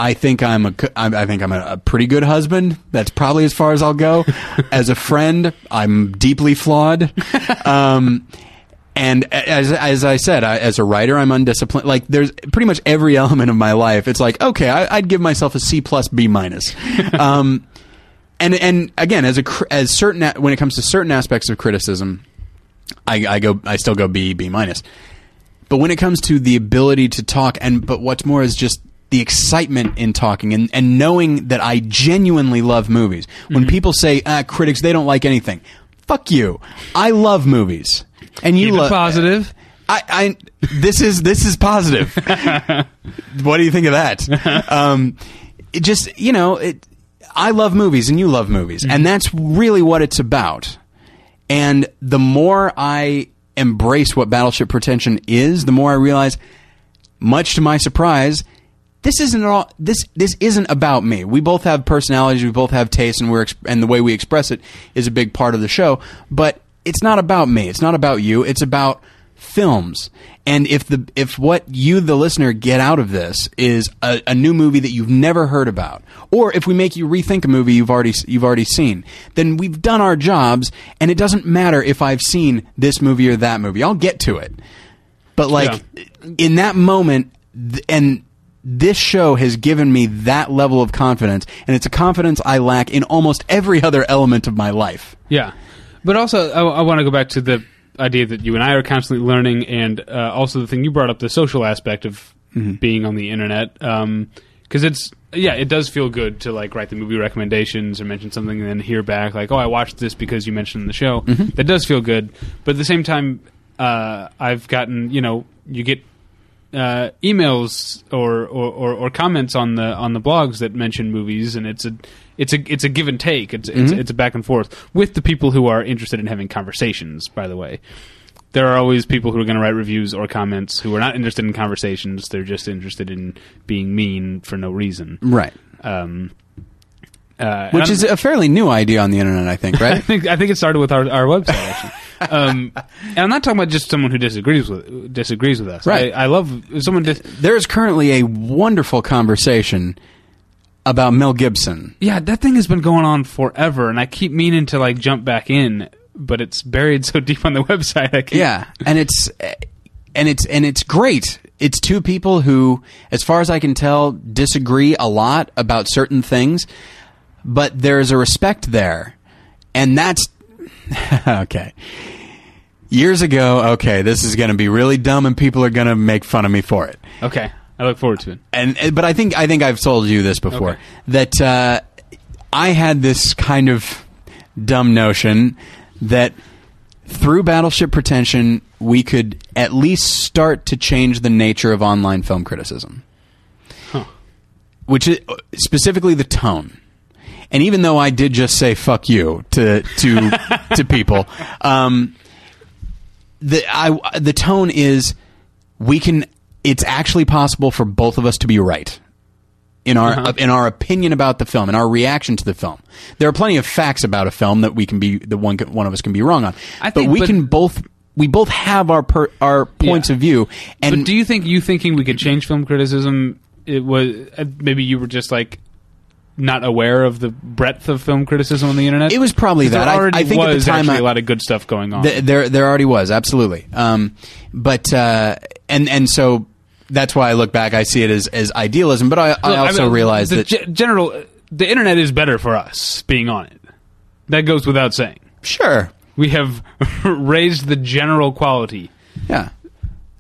I think I'm a, I think I'm a pretty good husband. That's probably as far as I'll go. as a friend, I'm deeply flawed. Um, and as as I said, I, as a writer, I'm undisciplined. Like there's pretty much every element of my life. It's like okay, I, I'd give myself a C plus B minus. Um, and and again, as a as certain when it comes to certain aspects of criticism, I, I go I still go B B minus. But when it comes to the ability to talk, and but what's more is just the excitement in talking and, and knowing that I genuinely love movies. When people say ah, critics they don't like anything, fuck you. I love movies, and you love positive. I, I this is this is positive. what do you think of that? Um, it just you know, it, I love movies and you love movies, and that's really what it's about. And the more I embrace what Battleship Pretension is, the more I realize, much to my surprise, this isn't all. This this isn't about me. We both have personalities. We both have tastes, and we're and the way we express it is a big part of the show. But it's not about me. It's not about you. It's about films. And if the if what you the listener get out of this is a, a new movie that you've never heard about, or if we make you rethink a movie you've already you've already seen, then we've done our jobs. And it doesn't matter if I've seen this movie or that movie. I'll get to it. But like in that moment, th- and this show has given me that level of confidence, and it's a confidence I lack in almost every other element of my life. Yeah, but also I, I want to go back to the idea that you and I are constantly learning, and uh, also the thing you brought up, the social aspect of being on the internet because it's yeah, it does feel good to like write the movie recommendations or mention something and then hear back like, oh, I watched this because you mentioned in the show. That does feel good, but at the same time, uh, I've gotten you know you get uh, emails or, or, or, or comments on the on the blogs that mention movies, and it's a it's a it's a give and take. It's it's, it's a back and forth with the people who are interested in having conversations. By the way, there are always people who are going to write reviews or comments who are not interested in conversations. They're just interested in being mean for no reason. Right. Um, uh, Which is a fairly new idea on the internet, I think, right? I think I think it started with our, our website actually. um, and I'm not talking about just someone who disagrees with disagrees with us. Right. I, I love someone. Dis- there is currently a wonderful conversation about Mel Gibson. yeah, that thing has been going on forever, and I keep meaning to like jump back in, but it's buried so deep on the website. I keep, Yeah, and it's and it's and it's great. It's two people who, as far as I can tell, disagree a lot about certain things, but there's a respect there, and that's okay. Years ago, okay, this is going to be really dumb, and people are going to make fun of me for it. Okay, I look forward to it. and but I think I think I've told you this before Okay. that uh, I had this kind of dumb notion that through Battleship Pretension we could at least start to change the nature of online film criticism, Huh. which is specifically the tone. And even though I did just say "fuck you" to to to people, um, the I the tone is we can. It's actually possible for both of us to be right in our Uh-huh. in our opinion about the film and our reaction to the film. There are plenty of facts about a film that we can be that one one of us can be wrong on. I but think- we but- can both we both have our per, our points Yeah. of view. And but do you think you thinking we could change film criticism? It was uh, maybe you were just like not aware of the breadth of film criticism on the internet. It was probably that. There I- already I think at the was time actually I- a lot of good stuff going on. Th- there, there already was absolutely. Um, but uh, and and so that's why I look back. I see it as, as idealism, but I, I Look, also mean, realize the that ge- general the internet is better for us being on it. That goes without saying. sure, We have raised the general quality. yeah.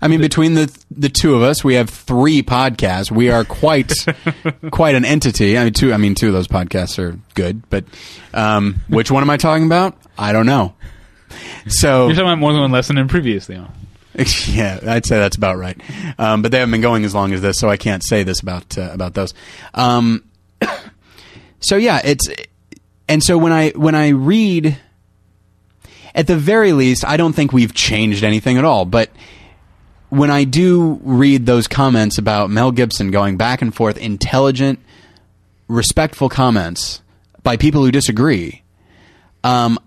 I mean, between the the two of us, we have three podcasts. We are quite quite an entity. I mean, two. I mean, two of those podcasts are good, but um, which one am I talking about? I don't know. So You're talking about more than one lesson than previously on. yeah, I'd say that's about right. Um, but they haven't been going as long as this, so I can't say this about uh, about those. Um, so yeah, it's and so when I when I read, at the very least, I don't think we've changed anything at all. But when I do read those comments about Mel Gibson going back and forth, intelligent, respectful comments by people who disagree, um,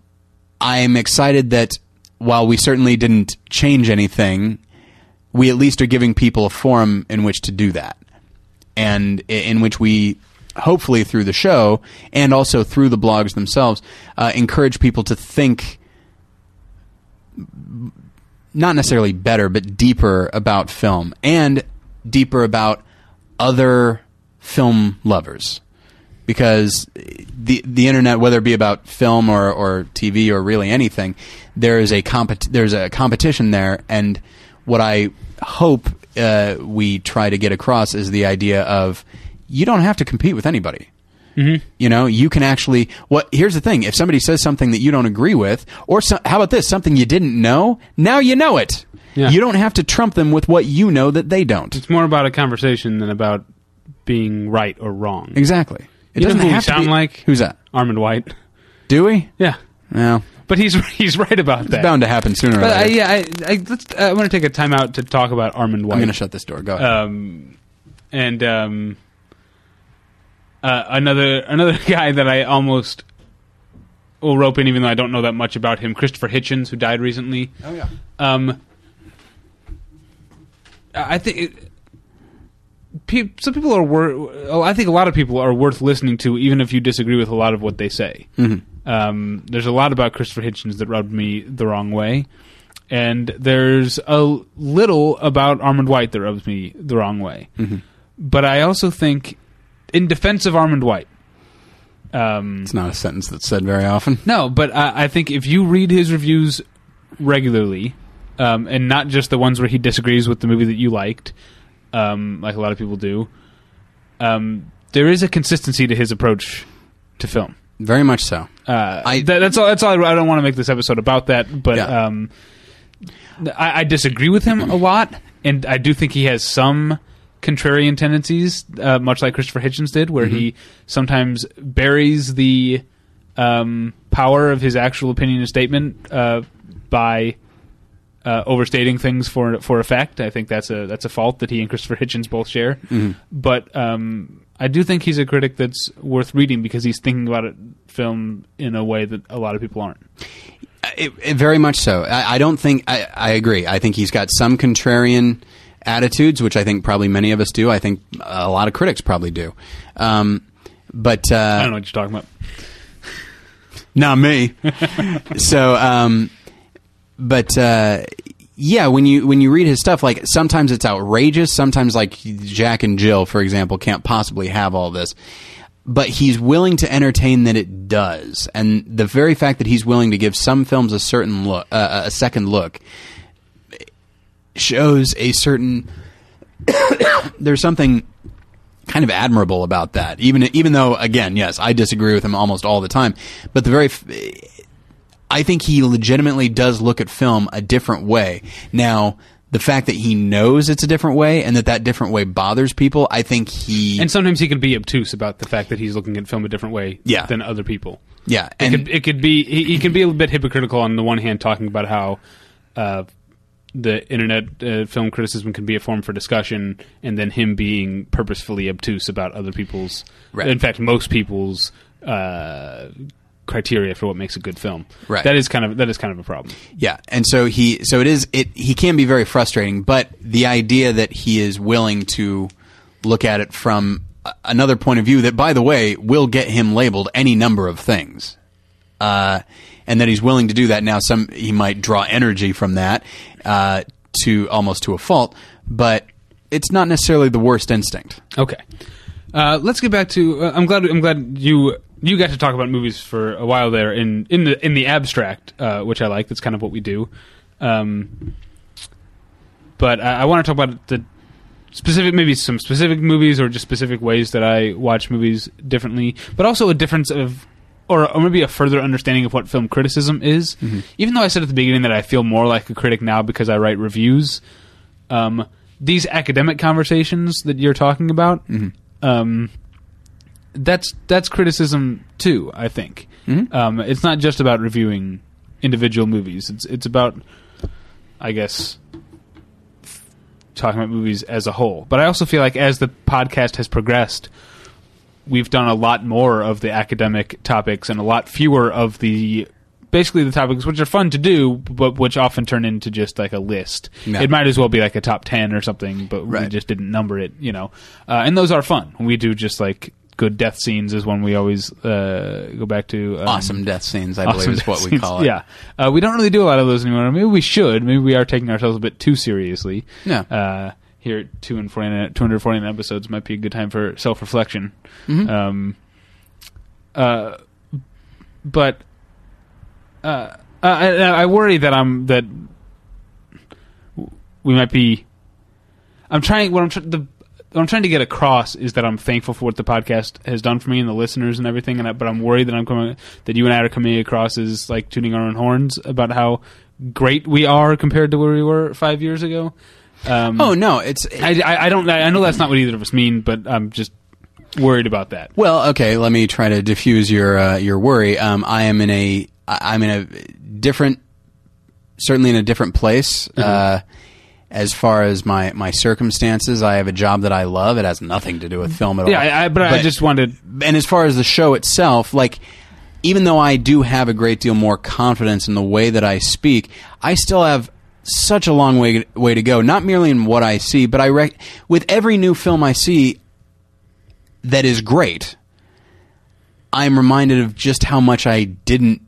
I'm excited that while we certainly didn't change anything, we at least are giving people a forum in which to do that, and in which we hopefully through the show and also through the blogs themselves uh, encourage people to think not necessarily better but deeper about film and deeper about other film lovers because the the internet, whether it be about film or, or TV or really anything, there is a compet- there's a competition there, and what I hope uh, we try to get across is the idea of you don't have to compete with anybody. Mm-hmm. You know, you can actually. What? Here's the thing: if somebody says something that you don't agree with, or so, how about this? Something you didn't know, now you know it. Yeah. You don't have to trump them with what you know that they don't. It's more about a conversation than about being right or wrong. Exactly. It You doesn't who we have to sound be. like? Who's that? Armond White. Do we? Yeah, Well, but he's he's right about that. it's bound to happen sooner or But I, later. yeah, I, I, let's, uh, I want to take a time out to talk about Armond White. I'm going to shut this door. Go ahead. um, and um, uh, another another guy that I almost will rope in, even though I don't know that much about him, Christopher Hitchens, who died recently. oh yeah. Um, I think it, pe- some people are worth. I think a lot of people are worth listening to, even if you disagree with a lot of what they say. Mm-hmm. Um, there's a lot about Christopher Hitchens that rubbed me the wrong way, and there's a little about Armond White that rubs me the wrong way. Mm-hmm. But I also think, in defense of Armond White, um, It's not a sentence that's said very often. no, but I, I think if you read his reviews regularly, um, and not just the ones where he disagrees with the movie that you liked, um, like a lot of people do. Um, there is a consistency to his approach to film. Very much so. Uh, I- that, that's all. That's all. I, I don't want to make this episode about that, but Yeah. um, I, I disagree with him a lot, and I do think he has some contrarian tendencies, uh, much like Christopher Hitchens did, where he Mm-hmm. sometimes buries the um, power of his actual opinion and statement uh, by uh, overstating things for for effect. I think that's a that's a fault that he and Christopher Hitchens both share. But um, I do think he's a critic that's worth reading because he's thinking about it, film in a way that a lot of people aren't. It, it- very much so. I, I don't think I, I agree. I think he's got some contrarian attitudes, which I think probably many of us do. I think a lot of critics probably do. Um, but uh, I don't know what you're talking about. not me. so, um, but uh, yeah, when you when you read his stuff, like sometimes it's outrageous. Sometimes, like Jack and Jill, for example, can't possibly have all this. But he's willing to entertain that it does, and the very fact that he's willing to give some films a certain look, uh, a second look, shows a certain. there's something kind of admirable about that. Even even though, again, yes, I disagree with him almost all the time. But the very, I think he legitimately does look at film a different way. Now, the fact that he knows it's a different way and that that different way bothers people, I think he, And sometimes he can be obtuse about the fact that he's looking at film a different way Yeah. than other people. yeah, It and could, it could be he, he can be a little bit hypocritical on the one hand, talking about how uh, the internet uh, film criticism can be a form for discussion, and then him being purposefully obtuse about other people's, Right. in fact, most people's uh, criteria for what makes a good film. Right. That is kind of that is kind of a problem. Yeah, and so he so it is it he can be very frustrating, but the idea that he is willing to look at it from another point of view that by the way will get him labeled any number of things. Uh, and that he's willing to do that now some he might draw energy from that uh, to almost to a fault, but it's not necessarily the worst instinct. Okay, uh, let's get back to. Uh, I'm glad. I'm glad you you got to talk about movies for a while there in in the in the abstract, uh, which I like. That's kind of what we do. Um, but I, I want to talk about the specific, maybe some specific movies or just specific ways that I watch movies differently, but also a difference of. Or, or maybe a further understanding of what film criticism is. Even though I said at the beginning that I feel more like a critic now because I write reviews, um, these academic conversations that you're talking about, um, that's that's criticism too. I think um, it's not just about reviewing individual movies. It's it's about, I guess, talking about movies as a whole. But I also feel like as the podcast has progressed, we've done a lot more of the academic topics and a lot fewer of the basically the topics which are fun to do but which often turn into just like a list Yeah. it might as well be like a top 10 or something but we just didn't number it you know uh, and those are fun we do just like good death scenes is one we always uh, go back to um, Awesome death scenes, I awesome believe, is what we scenes. call it. yeah uh, we don't really do a lot of those anymore maybe we should maybe we are taking ourselves a bit too seriously Yeah. uh, here at 249, 249 episodes might be a good time for self-reflection Mhm. um, uh, but uh, I, I worry that I'm that we might be. I'm trying. What I'm tr- the what I'm trying to get across is that I'm thankful for what the podcast has done for me and the listeners and everything. And I, but I'm worried that I'm coming that you and I are coming across as like tuning our own horns about how great we are compared to where we were five years ago. Um, Oh no, it's I, I, I don't. I know that's not what either of us mean, but I'm just worried about that. Well, okay. Let me try to diffuse your uh, your worry. Um, I am in a I'm in a different, certainly in a different place. Uh, as far as my, my circumstances, I have a job that I love. It has nothing to do with film at all. Yeah, I, I, but, I just wanted. and as far as the show itself, like even though I do have a great deal more confidence in the way that I speak, I still have such a long way way to go. Not merely in what I see, but I rec- with every new film I see that is great, I'm reminded of just how much I didn't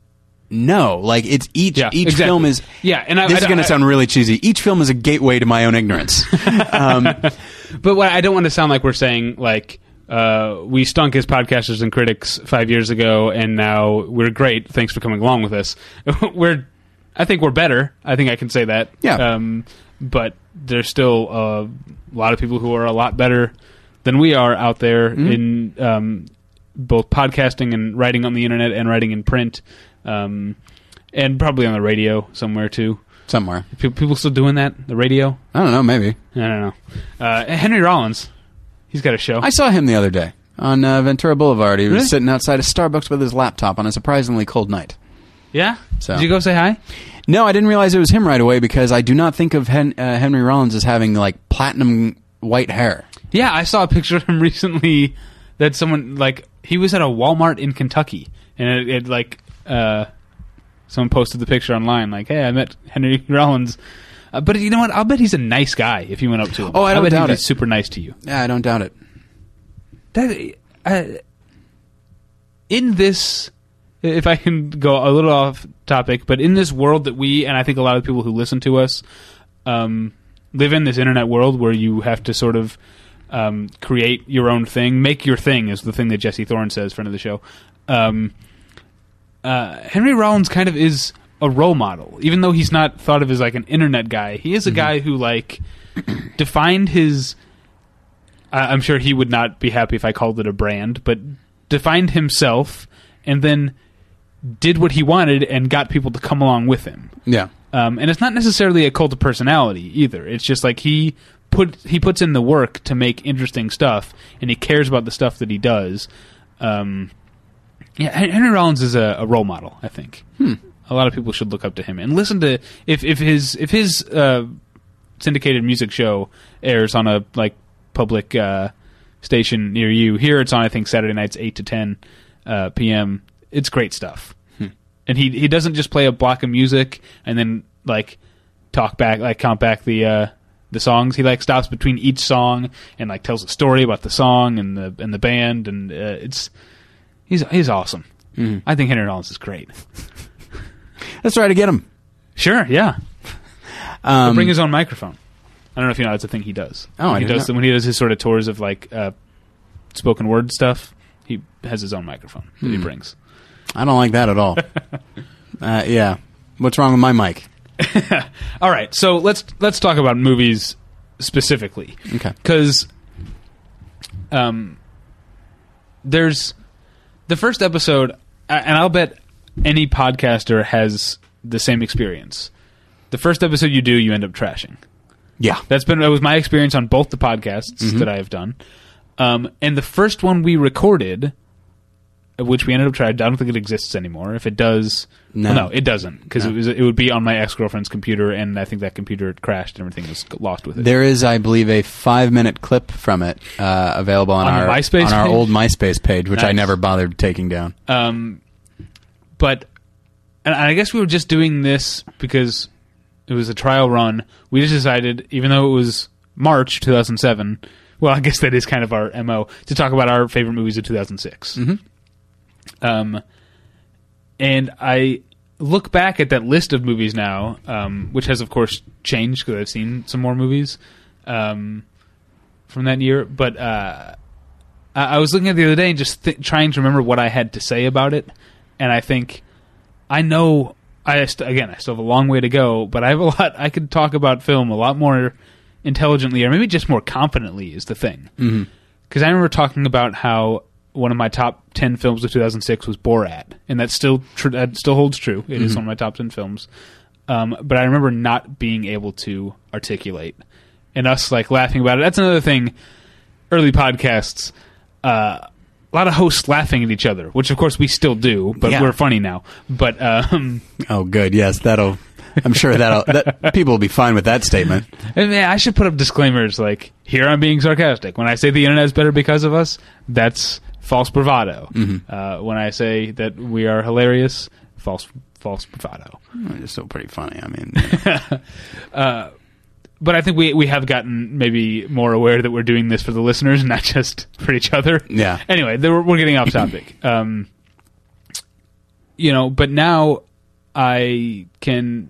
know. Like it's each Yeah, each exactly. film is Yeah, and I- this I is going to sound really cheesy. Each film is a gateway to my own ignorance. um, But what I don't want to sound like we're saying like uh, we stunk as podcasters and critics five years ago, and now we're great. Thanks for coming along with us. we're, I think we're better. I think I can say that. Yeah. Um, but there's still uh, a lot of people who are a lot better than we are out there Mhm. in um, both podcasting and writing on the internet and writing in print, um, and probably on the radio somewhere too. Somewhere. People, people still doing that? The radio? I don't know. Maybe. I don't know. Uh, Henry Rollins, he's got a show. I saw him the other day on uh, Ventura Boulevard. He was Really? sitting outside a Starbucks with his laptop on a surprisingly cold night. yeah. So Did you go say hi? No, I didn't realize it was him right away because I do not think of Hen- uh, Henry Rollins as having like platinum white hair. Yeah, I saw a picture of him recently that someone like he was at a Walmart in Kentucky, and it, it like uh, someone posted the picture online, like, "Hey, I met Henry Rollins." Uh, but you know what? I'll bet he's a nice guy if you went up to him. Oh, I don't bet doubt he'd be it. super nice to you. Yeah, I don't doubt it. That uh, in this, if I can go a little off topic, but in this world that we and I think a lot of people who listen to us um, live in this internet world where you have to sort of um, create your own thing, make your thing is the thing that Jesse Thorn says, friend of the show. Um, uh, Henry Rollins kind of is a role model, even though he's not thought of as like an internet guy. He is a guy who like defined his. I'm sure he would not be happy if I called it a brand, but defined himself and then did what he wanted and got people to come along with him. Yeah. Um, and it's not necessarily a cult of personality either. It's just like he put he puts in the work to make interesting stuff, and he cares about the stuff that he does. Um, yeah, Henry Rollins is a, a role model. I think a lot of people should look up to him and listen to if if his if his uh, syndicated music show airs on a like public uh, station near you. Here it's on I think Saturday nights eight to ten uh, p.m. It's great stuff and he he doesn't just play a block of music and then like talk back like count back the uh the songs he like stops between each song and like tells a story about the song and the and the band and uh, it's he's he's awesome Mhm. i think henry rollins is great Let's try to get him. sure yeah Um, bring his own microphone i don't know if you know that's a thing he does Oh, I he does know. when he does his sort of tours of like uh spoken word stuff he has his own microphone that he Hmm. brings I don't like that at all. uh, yeah. What's wrong with my mic? all right so let's let's talk about movies specifically Okay. because um, there's the first episode, and I'll bet any podcaster has the same experience. The first episode you do, you end up trashing. Yeah. That's been that was my experience on both the podcasts Mhm. that I have done. Um, and the first one we recorded, which we ended up trying, I don't think it exists anymore. If it does, No. well, no, it doesn't because No. it was it would be on my ex girlfriend's computer, and I think that computer crashed and everything was lost with it. There is, I believe, a five-minute clip from it uh, available on, On our MySpace on our page? old MySpace page, which I never bothered taking down. Um, but and I guess we were just doing this because it was a trial run. We just decided, even though it was March 2007, well, I guess that is kind of our mo to talk about our favorite movies of 2006. Mhm. Um, and I look back at that list of movies now, um, which has of course changed because I've seen some more movies um, from that year. But uh, I, I was looking at it the other day and just th- trying to remember what I had to say about it, and I think I know. I st- again, I still have a long way to go, but I have a lot. I could talk about film a lot more intelligently, or maybe just more confidently. Is the thing Mm-hmm. because I remember talking about how one of my top ten films of 2006 was Borat, and that still tr- that still holds true. It is Mhm. one of my top ten films. Um, but I remember not being able to articulate, and us like laughing about it. That's another thing. Early podcasts, uh, a lot of hosts laughing at each other, which of course we still do, but Yeah. we're funny now. But um, Oh, good. Yes, that'll. I'm sure that'll. That, people will be fine with that statement. And man, I should put up disclaimers like, here I'm being sarcastic. When I say the internet is better because of us, that's false bravado. Mhm. Uh, when I say that we are hilarious, false false bravado. It's still pretty funny. I mean, Uh, but I think we we have gotten maybe more aware that we're doing this for the listeners, not just for each other. yeah. Anyway, we're getting off topic. Um, you know, but now I can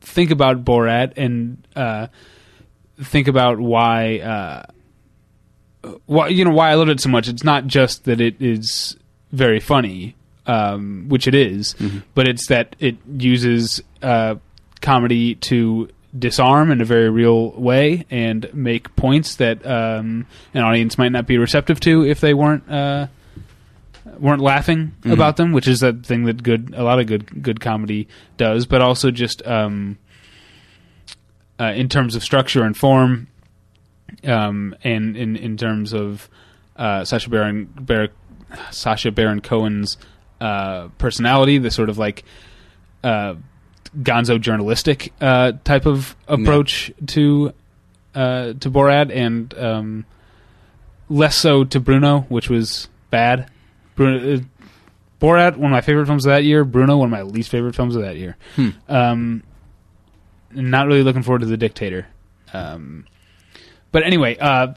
think about Borat and uh, think about why uh, why you know why I loved it so much. It's not just that it is very funny, um, which it is, Mhm. but it's that it uses uh, comedy to disarm in a very real way and make points that um, an audience might not be receptive to if they weren't uh, weren't laughing about them, which is a thing that good a lot of good good comedy does. But also just um, uh, in terms of structure and form, um, and in in terms of uh, Sacha Baron Bar- Sacha Baron Cohen's uh, personality, the sort of like uh, gonzo journalistic uh, type of approach to uh, to Borat, and um, less so to Bruno, which was bad. Bruno, uh, Borat, one of my favorite films of that year. Bruno, one of my least favorite films of that year. Hmm. Um, not really looking forward to the Dictator. Um, but anyway, uh,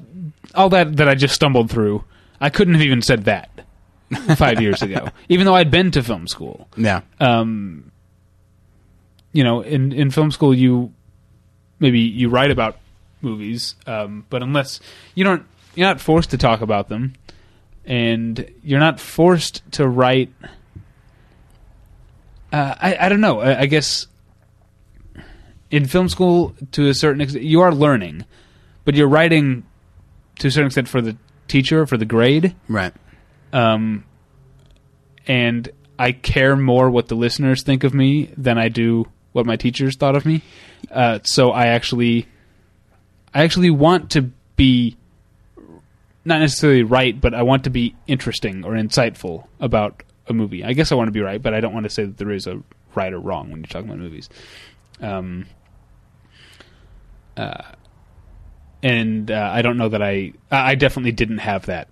all that that I just stumbled through, I couldn't have even said that five years ago, even though I'd been to film school. Yeah. Um, you know, in in film school, you maybe you write about movies, um, but unless you don't, you're not forced to talk about them, and you're not forced to write. Uh, I I don't know. I, I guess in film school, to a certain extent, you are learning, but you're writing to a certain extent for the teacher for the grade Right. um, and I care more what the listeners think of me than I do what my teachers thought of me. Uh, so I actually, I actually want to be not necessarily right, but I want to be interesting or insightful about a movie. I guess I want to be right, but I don't want to say that there is a right or wrong when you're talking about movies. Um, uh, and uh, I don't know that I, I definitely didn't have that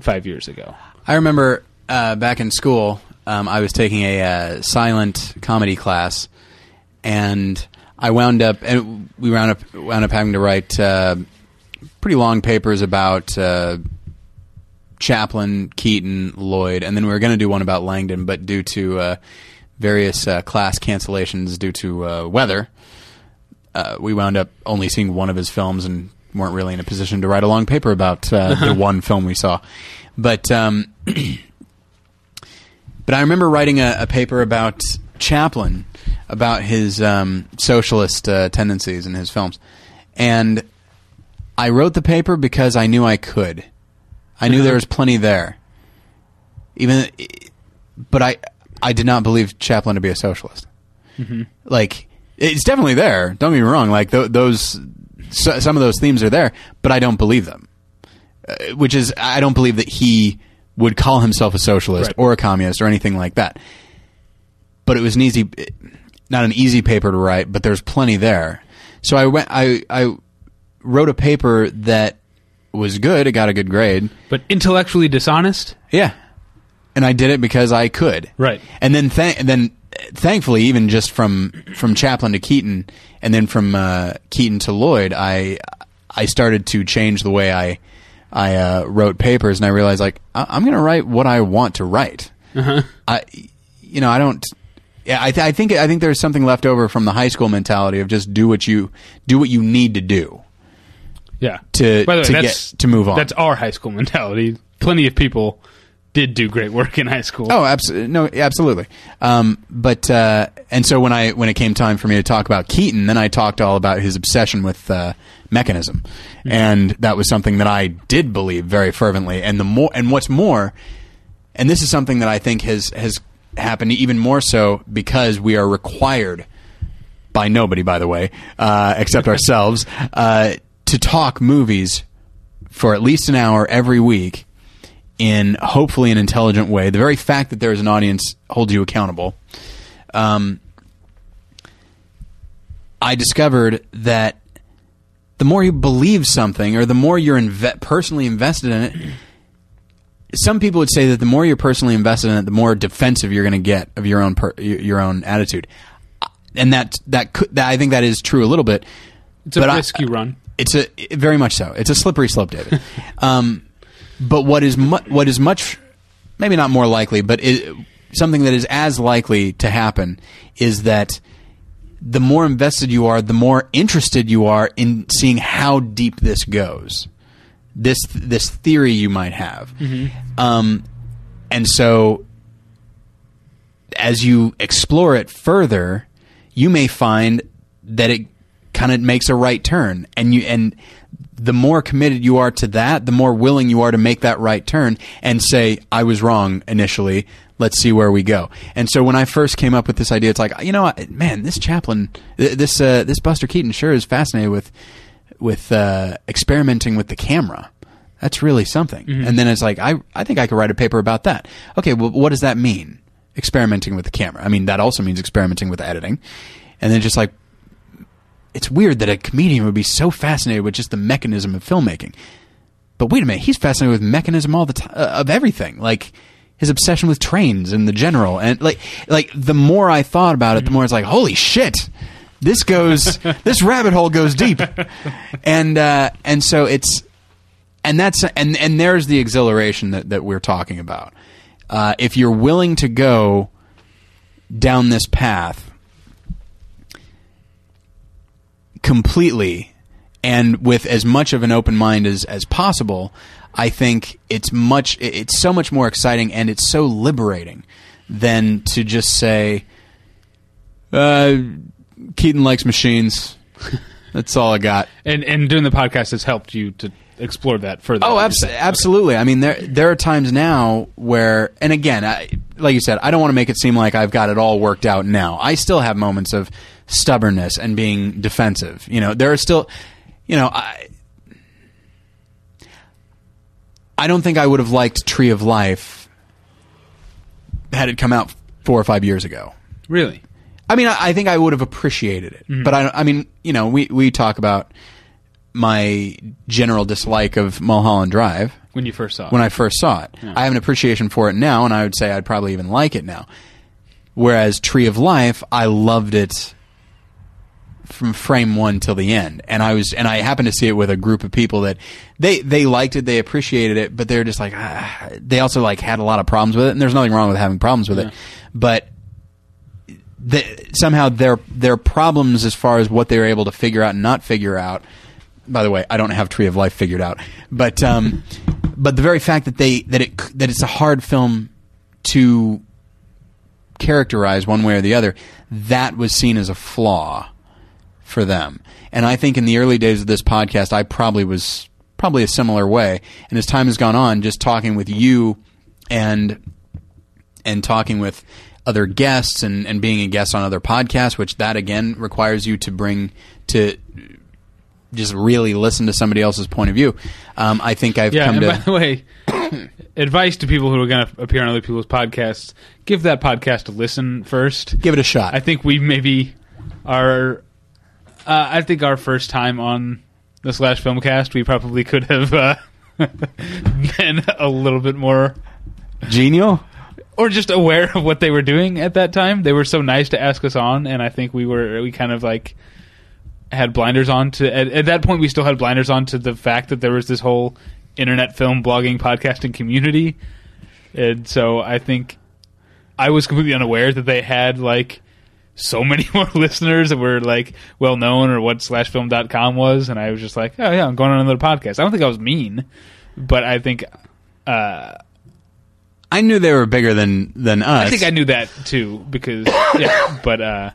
five years ago. I remember uh, back in school, um, I was taking a uh, silent comedy class, and I wound up, and we wound up wound up having to write uh, pretty long papers about uh, Chaplin, Keaton, Lloyd, and then we were going to do one about Langdon, but due to uh, various class cancellations due to weather, uh, we wound up only seeing one of his films and weren't really in a position to write a long paper about uh, the one film we saw. But um, but I remember writing a, a paper about Chaplin, about his um, socialist uh, tendencies in his films, and I wrote the paper because I knew I could. I knew there was plenty there. Even, but I I did not believe Chaplin to be a socialist. Like it's definitely there. Don't get me wrong. Like th- those, so, some of those themes are there, but I don't believe them. Uh, which is, I don't believe that he would call himself a socialist Right. or a communist or anything like that. But it was an easy, not an easy paper to write, but there's plenty there. So I went, I I wrote a paper that was good. It got a good grade. But intellectually dishonest? Yeah, and I did it because I could. Right. And then, th- and then, thankfully, even just from from Chaplin to Keaton, and then from uh, Keaton to Lloyd, I I started to change the way I I uh, wrote papers, and I realized like I- I'm going to write what I want to write. I, you know, I don't. Yeah, I, th- I think I think there's something left over from the high school mentality of just do what you do what you need to do Yeah. to By the way, to get to move on. That's our high school mentality. Plenty of people did do great work in high school. Oh, absolutely. No, absolutely. Um, but uh, and so when I when it came time for me to talk about Keaton, then I talked all about his obsession with uh, mechanism, and that was something that I did believe very fervently. And the more and what's more, and this is something that I think has has happened even more so because we are required by nobody, by the way, uh, except ourselves, uh, to talk movies for at least an hour every week in hopefully an intelligent way. The very fact that there is an audience holds you accountable. Um, I discovered that the more you believe something, or the more you're inve- personally invested in it, some people would say that the more you're personally invested in it, the more defensive you're going to get of your own per- your own attitude, and that that could that I think that is true a little bit. it's a but I- risk you run. It's a very much so. It's a slippery slope, David. um, but what is mu- what is much maybe not more likely, but it, something that is as likely to happen is that the more invested you are, the more interested you are in seeing how deep this goes. This this theory you might have, um, and so as you explore it further, you may find that it kind of makes a right turn, and you and the more committed you are to that, the more willing you are to make that right turn and say, "I was wrong initially. Let's see where we go." And so when I first came up with this idea, it's like, you know, man, this Chaplin, this uh, this Buster Keaton sure is fascinated with with uh, experimenting with the camera. That's really something. Mm-hmm. And then it's like, I I think I could write a paper about that. Okay, well, what does that mean? Experimenting with the camera. I mean, that also means experimenting with editing. And then just like it's weird that a comedian would be so fascinated with just the mechanism of filmmaking. But wait a minute, he's fascinated with mechanism all the time uh, of everything, like his obsession with trains and the general, and like like the more I thought about it, the more it's like, holy shit, this goes, this rabbit hole goes deep, and uh, and so it's and that's and and there's the exhilaration that that we're talking about. Uh, if you're willing to go down this path completely and with as much of an open mind as, as possible, I think it's much it's so much more exciting and it's so liberating than to just say uh, Keaton likes machines. That's all I got. And and doing the podcast has helped you to explore that further. Oh, like abs- said. absolutely. I mean, there there are times now where, and again, I, like you said, I don't want to make it seem like I've got it all worked out now. I still have moments of stubbornness and being defensive. You know, there are still, you know, I. I don't think I would have liked Tree of Life had it come out four or five years ago. Really? I mean, I, I think I would have appreciated it, mm-hmm. but I, I mean, you know, we we talk about my general dislike of Mulholland Drive When you first saw it. when I first saw it. I have an appreciation for it now, and I would say I'd probably even like it now. Whereas Tree of Life, I loved it from frame one till the end, and I was and I happened to see it with a group of people that they they liked it, they appreciated it, but they're just like ah. they also like had a lot of problems with it, and there's nothing wrong with having problems with it, but the, somehow their their problems as far as what they were able to figure out and not figure out. By the way, I don't have Tree of Life figured out, but um, but the very fact that they that it that it's a hard film to characterize one way or the other, that was seen as a flaw for them. And I think in the early days of this podcast, I probably was probably a similar way. And as time has gone on, just talking with you and and talking with other guests and, and being a guest on other podcasts, which that again requires you to bring to just really listen to somebody else's point of view. Um, I think I've yeah, come and to by the way, advice to people who are going to appear on other people's podcasts: give that podcast a listen first. give it a shot. I think we maybe are. Uh, I think our first time on the Slash Filmcast, we probably could have uh, been a little bit more, Genial. or just aware of what they were doing at that time. They were so nice to ask us on, and I think we were we kind of like had blinders on to. At, at that point, we still had blinders on to the fact that there was this whole internet film blogging podcasting community, and so I think I was completely unaware that they had like so many more listeners that were like well known or what slashfilm.com was and I was just like, Oh yeah, I'm going on another podcast. I don't think I was mean, but I think uh I knew they were bigger than than us. I think I knew that too because yeah, but uh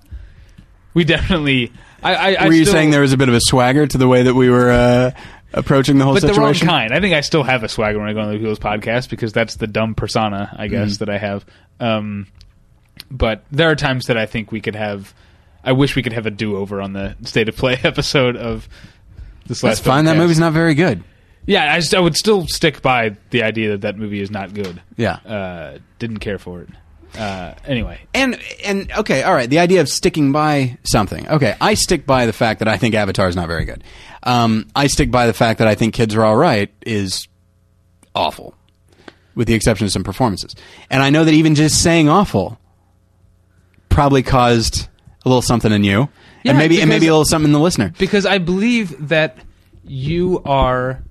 we definitely I, I, I Were you still- saying there was a bit of a swagger to the way that we were uh, approaching the whole but the wrong situation? kind. I think I still have a swagger when I go on the people's podcast because that's the dumb persona, I guess, Mm-hmm. that I have. Um, but there are times that I think we could have. I wish we could have a do over on the state of play episode of this Slash. That's fine. That movie's not very good. Yeah, I, just, I would still stick by the idea that that movie is not good. Yeah. Uh, didn't care for it. Uh, anyway, And and okay, all right. The idea of sticking by something. Okay, I stick by the fact that I think Avatar is not very good. Um, I stick by the fact that I think Kids Are All Right is awful, with the exception of some performances. And I know that even just saying awful probably caused a little something in you, Yeah, and maybe and maybe a little something in the listener. because I believe that you are.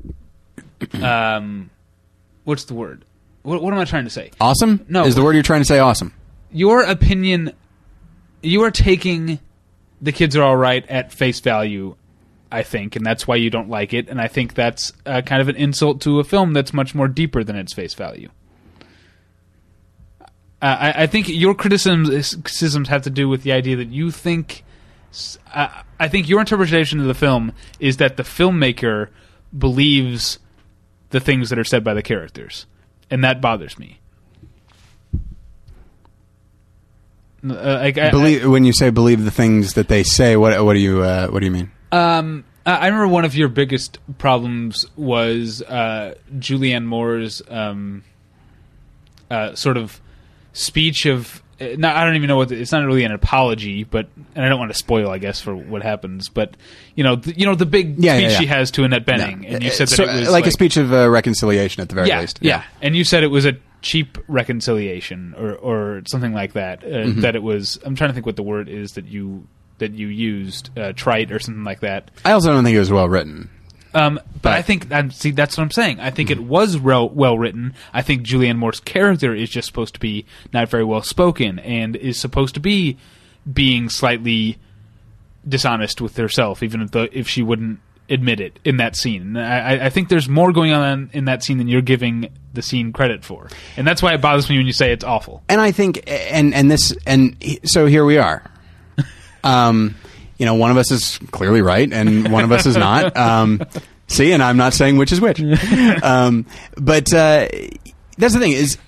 Um, what's the word? What, what am I trying to say? Awesome. No. is the word you're trying to say awesome? your opinion you are taking the kids are all right at face value i think and that's why you don't like it and i think that's uh, kind of an insult to a film that's much more deeper than its face value uh, I, I think your criticisms have to do with the idea that you think s- I, think your interpretation of the film is that the filmmaker believes the things that are said by the characters, and that bothers me. Uh, like, I- believe when you say believe the things that they say. What what do you uh, what do you mean? Um, I I remember one of your biggest problems was uh, Julianne Moore's um, uh, sort of speech of. No, I don't even know what the, it's not really an apology, but and I don't want to spoil, I guess, for what happens. But you know, the, you know, the big Yeah, speech yeah, yeah. she has to Annette Bening, No. and you said that So, it was like, a speech of uh, reconciliation at the very least. yeah, and you said it was a cheap reconciliation or or something like that. Uh, Mm-hmm. That it was. I'm trying to think what the word is that you that you used, uh, trite or something like that. I also don't think it was well written. Um, but I think um, see that's what I'm saying. I think it Mm-hmm. was well, well written. I think Julianne Moore's character is just supposed to be not very well spoken and is supposed to be being slightly dishonest with herself, even if the, if she wouldn't admit it in that scene. I, I- I think there's more going on in that scene than you're giving the scene credit for, and that's why it bothers me when you say it's awful. and I think and and this and so here we are. Um, you know, one of us is clearly right, and one of us is not. Um, see, and I'm not saying which is which. Um, but uh, that's the thing is,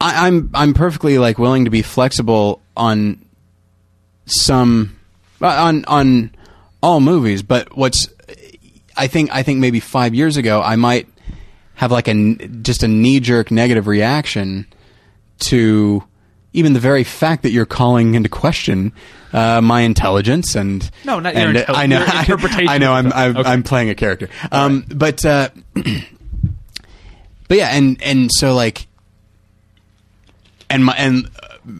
I, I'm I'm perfectly like willing to be flexible on some uh, on on all movies. But what's I think I think maybe five years ago I might have like a just a knee jerk negative reaction to even the very fact that you're calling into question uh, my intelligence and No, not your and, uh, intelli- I know your interpretation I know. I'm I'm. Okay. I'm playing a character, um, but uh, but yeah, and and so like and my and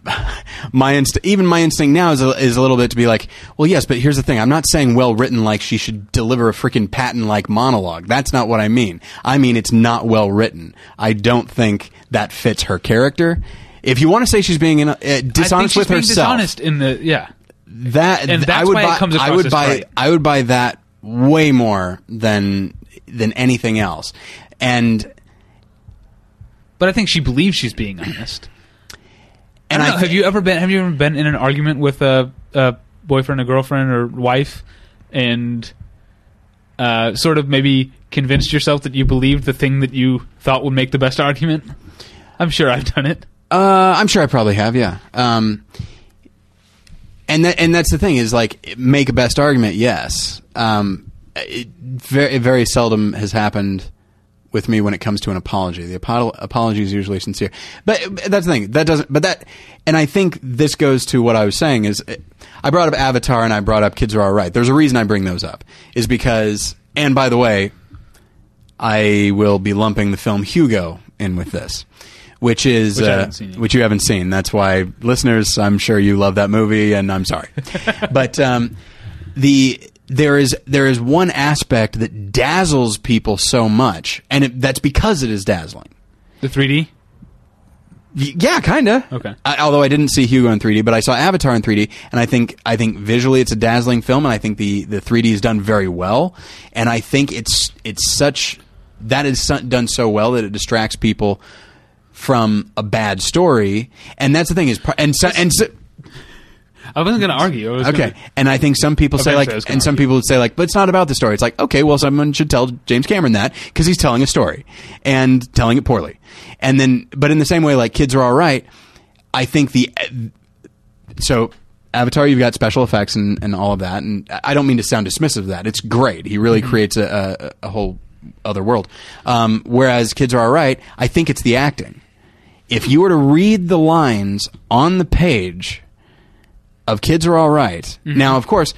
uh, my inst- even my instinct now is a, is a little bit to be like, well, yes, but here's the thing: I'm not saying well written like she should deliver a freaking Patton like monologue. That's not what I mean. I mean it's not well written. I don't think that fits her character. If you want to say she's being in, uh, I think dishonest she's with being herself, dishonest in the yeah. That And I that's would why it buy, comes I would as buy trite. I would buy that way more than than anything else. And But I think she believes she's being honest. and I don't know, I have you ever been have you ever been in an argument with a, a boyfriend, a girlfriend, or wife, and uh, sort of maybe convinced yourself that you believed the thing that you thought would make the best argument? I'm sure I've done it. Uh, I'm sure I probably have, yeah. Um, and that, and that's the thing is like make a best argument, yes. Um, it very very seldom has happened with me when it comes to an apology. The apo- apology is usually sincere, but that's the thing that doesn't. But that, and I think this goes to what I was saying is, I brought up Avatar and I brought up Kids Are All Right. There's a reason I bring those up is because, and by the way, I will be lumping the film Hugo in with this, which is Which uh, which you haven't seen. That's why, listeners, I'm sure you love that movie, and I'm sorry, but um, the there is there is one aspect that dazzles people so much, and it, that's because it is dazzling. The 3D. Y- Yeah, kind of. Okay. I, although I didn't see Hugo in 3D, but I saw Avatar in 3D, and I think I think visually it's a dazzling film, and I think the the 3D is done very well, and I think it's it's such that is done so well that it distracts people from a bad story, and that's the thing is, and so, and so, I wasn't going to argue. I was okay, Gonna, and I think some people say like, and some argue. people would say like, but it's not about the story. It's like, okay, well, someone should tell James Cameron that because he's telling a story and telling it poorly, and then, but in the same way, like kids are all right. I think the so Avatar, you've got special effects and, and all of that, and I don't mean to sound dismissive of that. It's great. He really creates a, a, a whole other world. Um, whereas kids are all right. I think it's the acting. If you were to read the lines on the page of kids are all right. Mm-hmm. now, of course.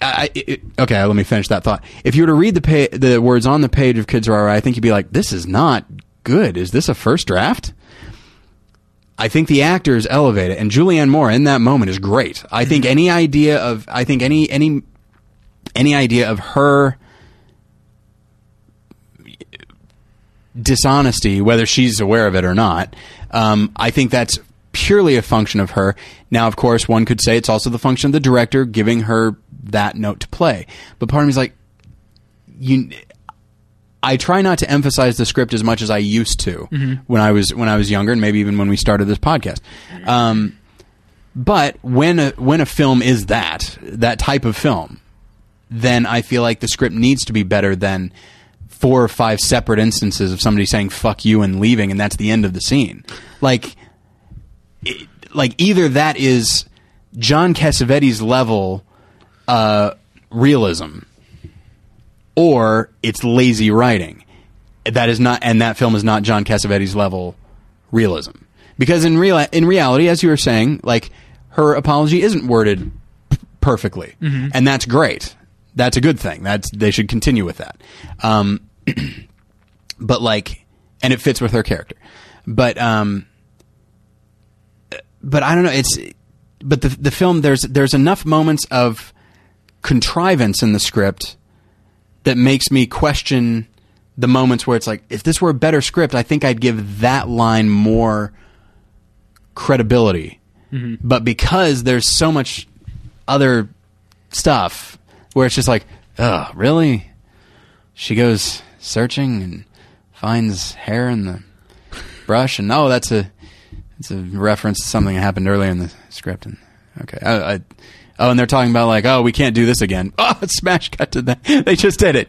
I, it, okay, let me finish that thought. If you were to read the pa- the words on the page of Kids Are All Right, I think you'd be like, "This is not good. Is this a first draft?" I think the actors elevate it, and Julianne Moore in that moment is great. I think mm-hmm. any idea of I think any any any idea of her dishonesty, whether she's aware of it or not, um, I think that's purely a function of her. Now, of course, one could say it's also the function of the director giving her that note to play. But part of me is like, you. I try not to emphasize the script as much as I used to when I was when I was younger, and maybe even when we started this podcast. Um, But when a when a film is that that type of film, then I feel like the script needs to be better than four or five separate instances of somebody saying "fuck you" and leaving, and that's the end of the scene. Like, it, like either that is John Cassavetes level uh, realism, or it's lazy writing. That is not, and that film is not John Cassavetes level realism. Because in real, in reality, as you were saying, like her apology isn't worded p- perfectly, and that's great. That's a good thing. That's they should continue with that. Um, but like, and it fits with her character. But um, but I don't know. It's but the the film there's there's enough moments of contrivance in the script that makes me question the moments where it's like if this were a better script, I think I'd give that line more credibility. But because there's so much other stuff where it's just like, oh, really? She goes searching and finds hair in the brush, and oh, that's a it's a reference to something that happened earlier in the script. And okay, I, I, oh, and they're talking about like, oh, we can't do this again. Oh, smash cut to that. They just did it.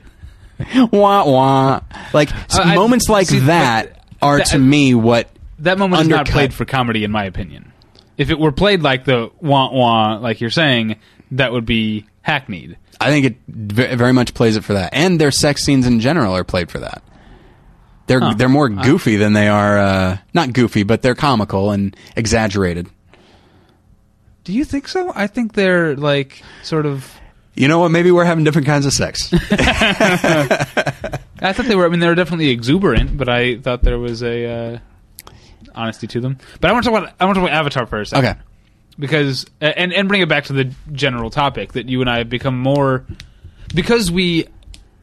wah wah. Like I- moments like see, that are that- to me what That moment is not played for comedy, in my opinion. If it were played like the wah wah, like you're saying, that would be hackneyed. I think it very much plays it for that, and their sex scenes in general are played for that. They're Huh. they're more goofy than they are uh, not goofy, but they're comical and exaggerated. Do you think so? I think they're like sort of. You know what? Maybe we're having different kinds of sex. I thought they were. I mean, they were definitely exuberant, but I thought there was a uh, honesty to them. But I want to talk about. I want to talk about Avatar first. okay, because and and bring it back to the general topic that you and I have become more because we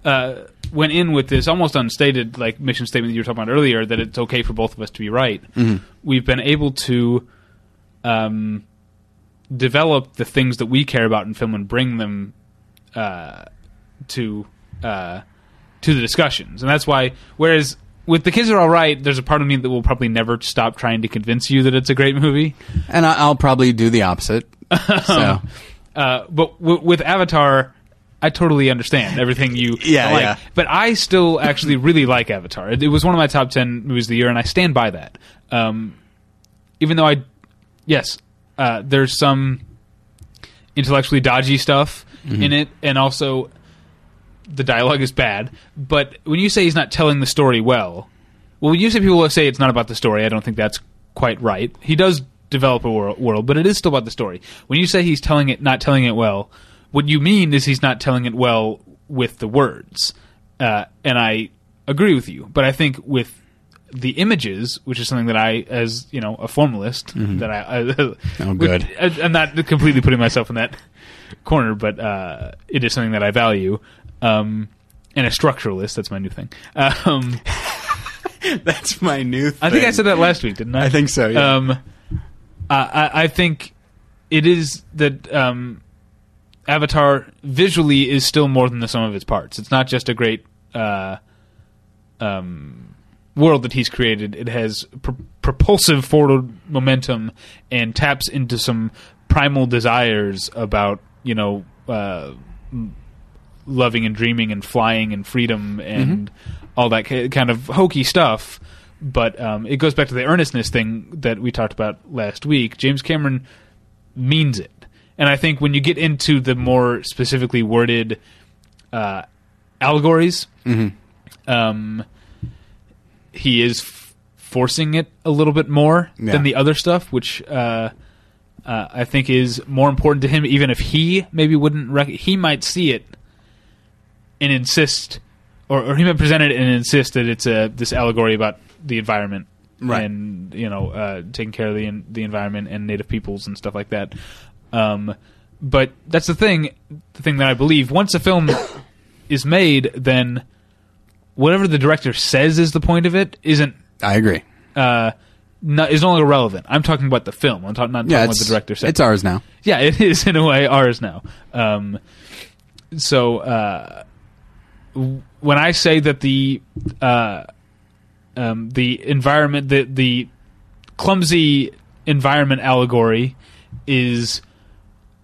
uh, went in with this almost unstated like mission statement that you were talking about earlier that it's okay for both of us to be right. We've been able to um, develop the things that we care about in film and bring them uh, to uh, to the discussions, and that's why. Whereas with the kids are all right, there's a part of me that will probably never stop trying to convince you that it's a great movie. and I, I'll probably do the opposite. so Uh, but w- with Avatar, I totally understand everything you Yeah, like. yeah. But I still actually really like Avatar. It, it was one of my top ten movies of the year, and I stand by that. Um, even though I, yes, uh, there's some intellectually dodgy stuff Mm-hmm. in it, and also the dialogue is bad. But when you say he's not telling the story well, well, when you say people say it's not about the story, I don't think that's quite right. He does develop a wor- world, but it is still about the story. When you say he's telling it, not telling it well, what you mean is he's not telling it well with the words, uh, and I agree with you. But I think with the images, which is something that I, as you know, a formalist, that I, I Oh, good. I, I'm not completely putting myself in that corner, but uh, it is something that I value. Um, and a structuralist, that's my new thing. Um, that's my new. Thing. I think I said that last week, didn't I? I think so. Yeah. Um, I, I, think it is that um, Avatar visually is still more than the sum of its parts. It's not just a great uh, um, world that he's created. It has pr- propulsive forward momentum and taps into some primal desires about you know uh, loving and dreaming and flying and freedom and all that ki- kind of hokey stuff. But um, it goes back to the earnestness thing that we talked about last week. James Cameron means it, and I think when you get into the more specifically worded uh, allegories, um, he is f- forcing it a little bit more Yeah. than the other stuff, which uh, uh, I think is more important to him. Even if he maybe wouldn't, rec- he might see it and insist, or, or he might present it and insist that it's a this allegory about the environment. Right. And you know, uh, taking care of the the environment and native peoples and stuff like that. Um, but that's the thing. The thing that I believe once a film is made, then whatever the director says is the point of it isn't I agree. uh, not, is no longer relevant. I'm talking about the film. I'm talking not Yeah, talking what it's, the director said. it's ours now. yeah, it is in a way ours now. Um, so uh, when I say that the uh, um, the environment, the the clumsy environment allegory is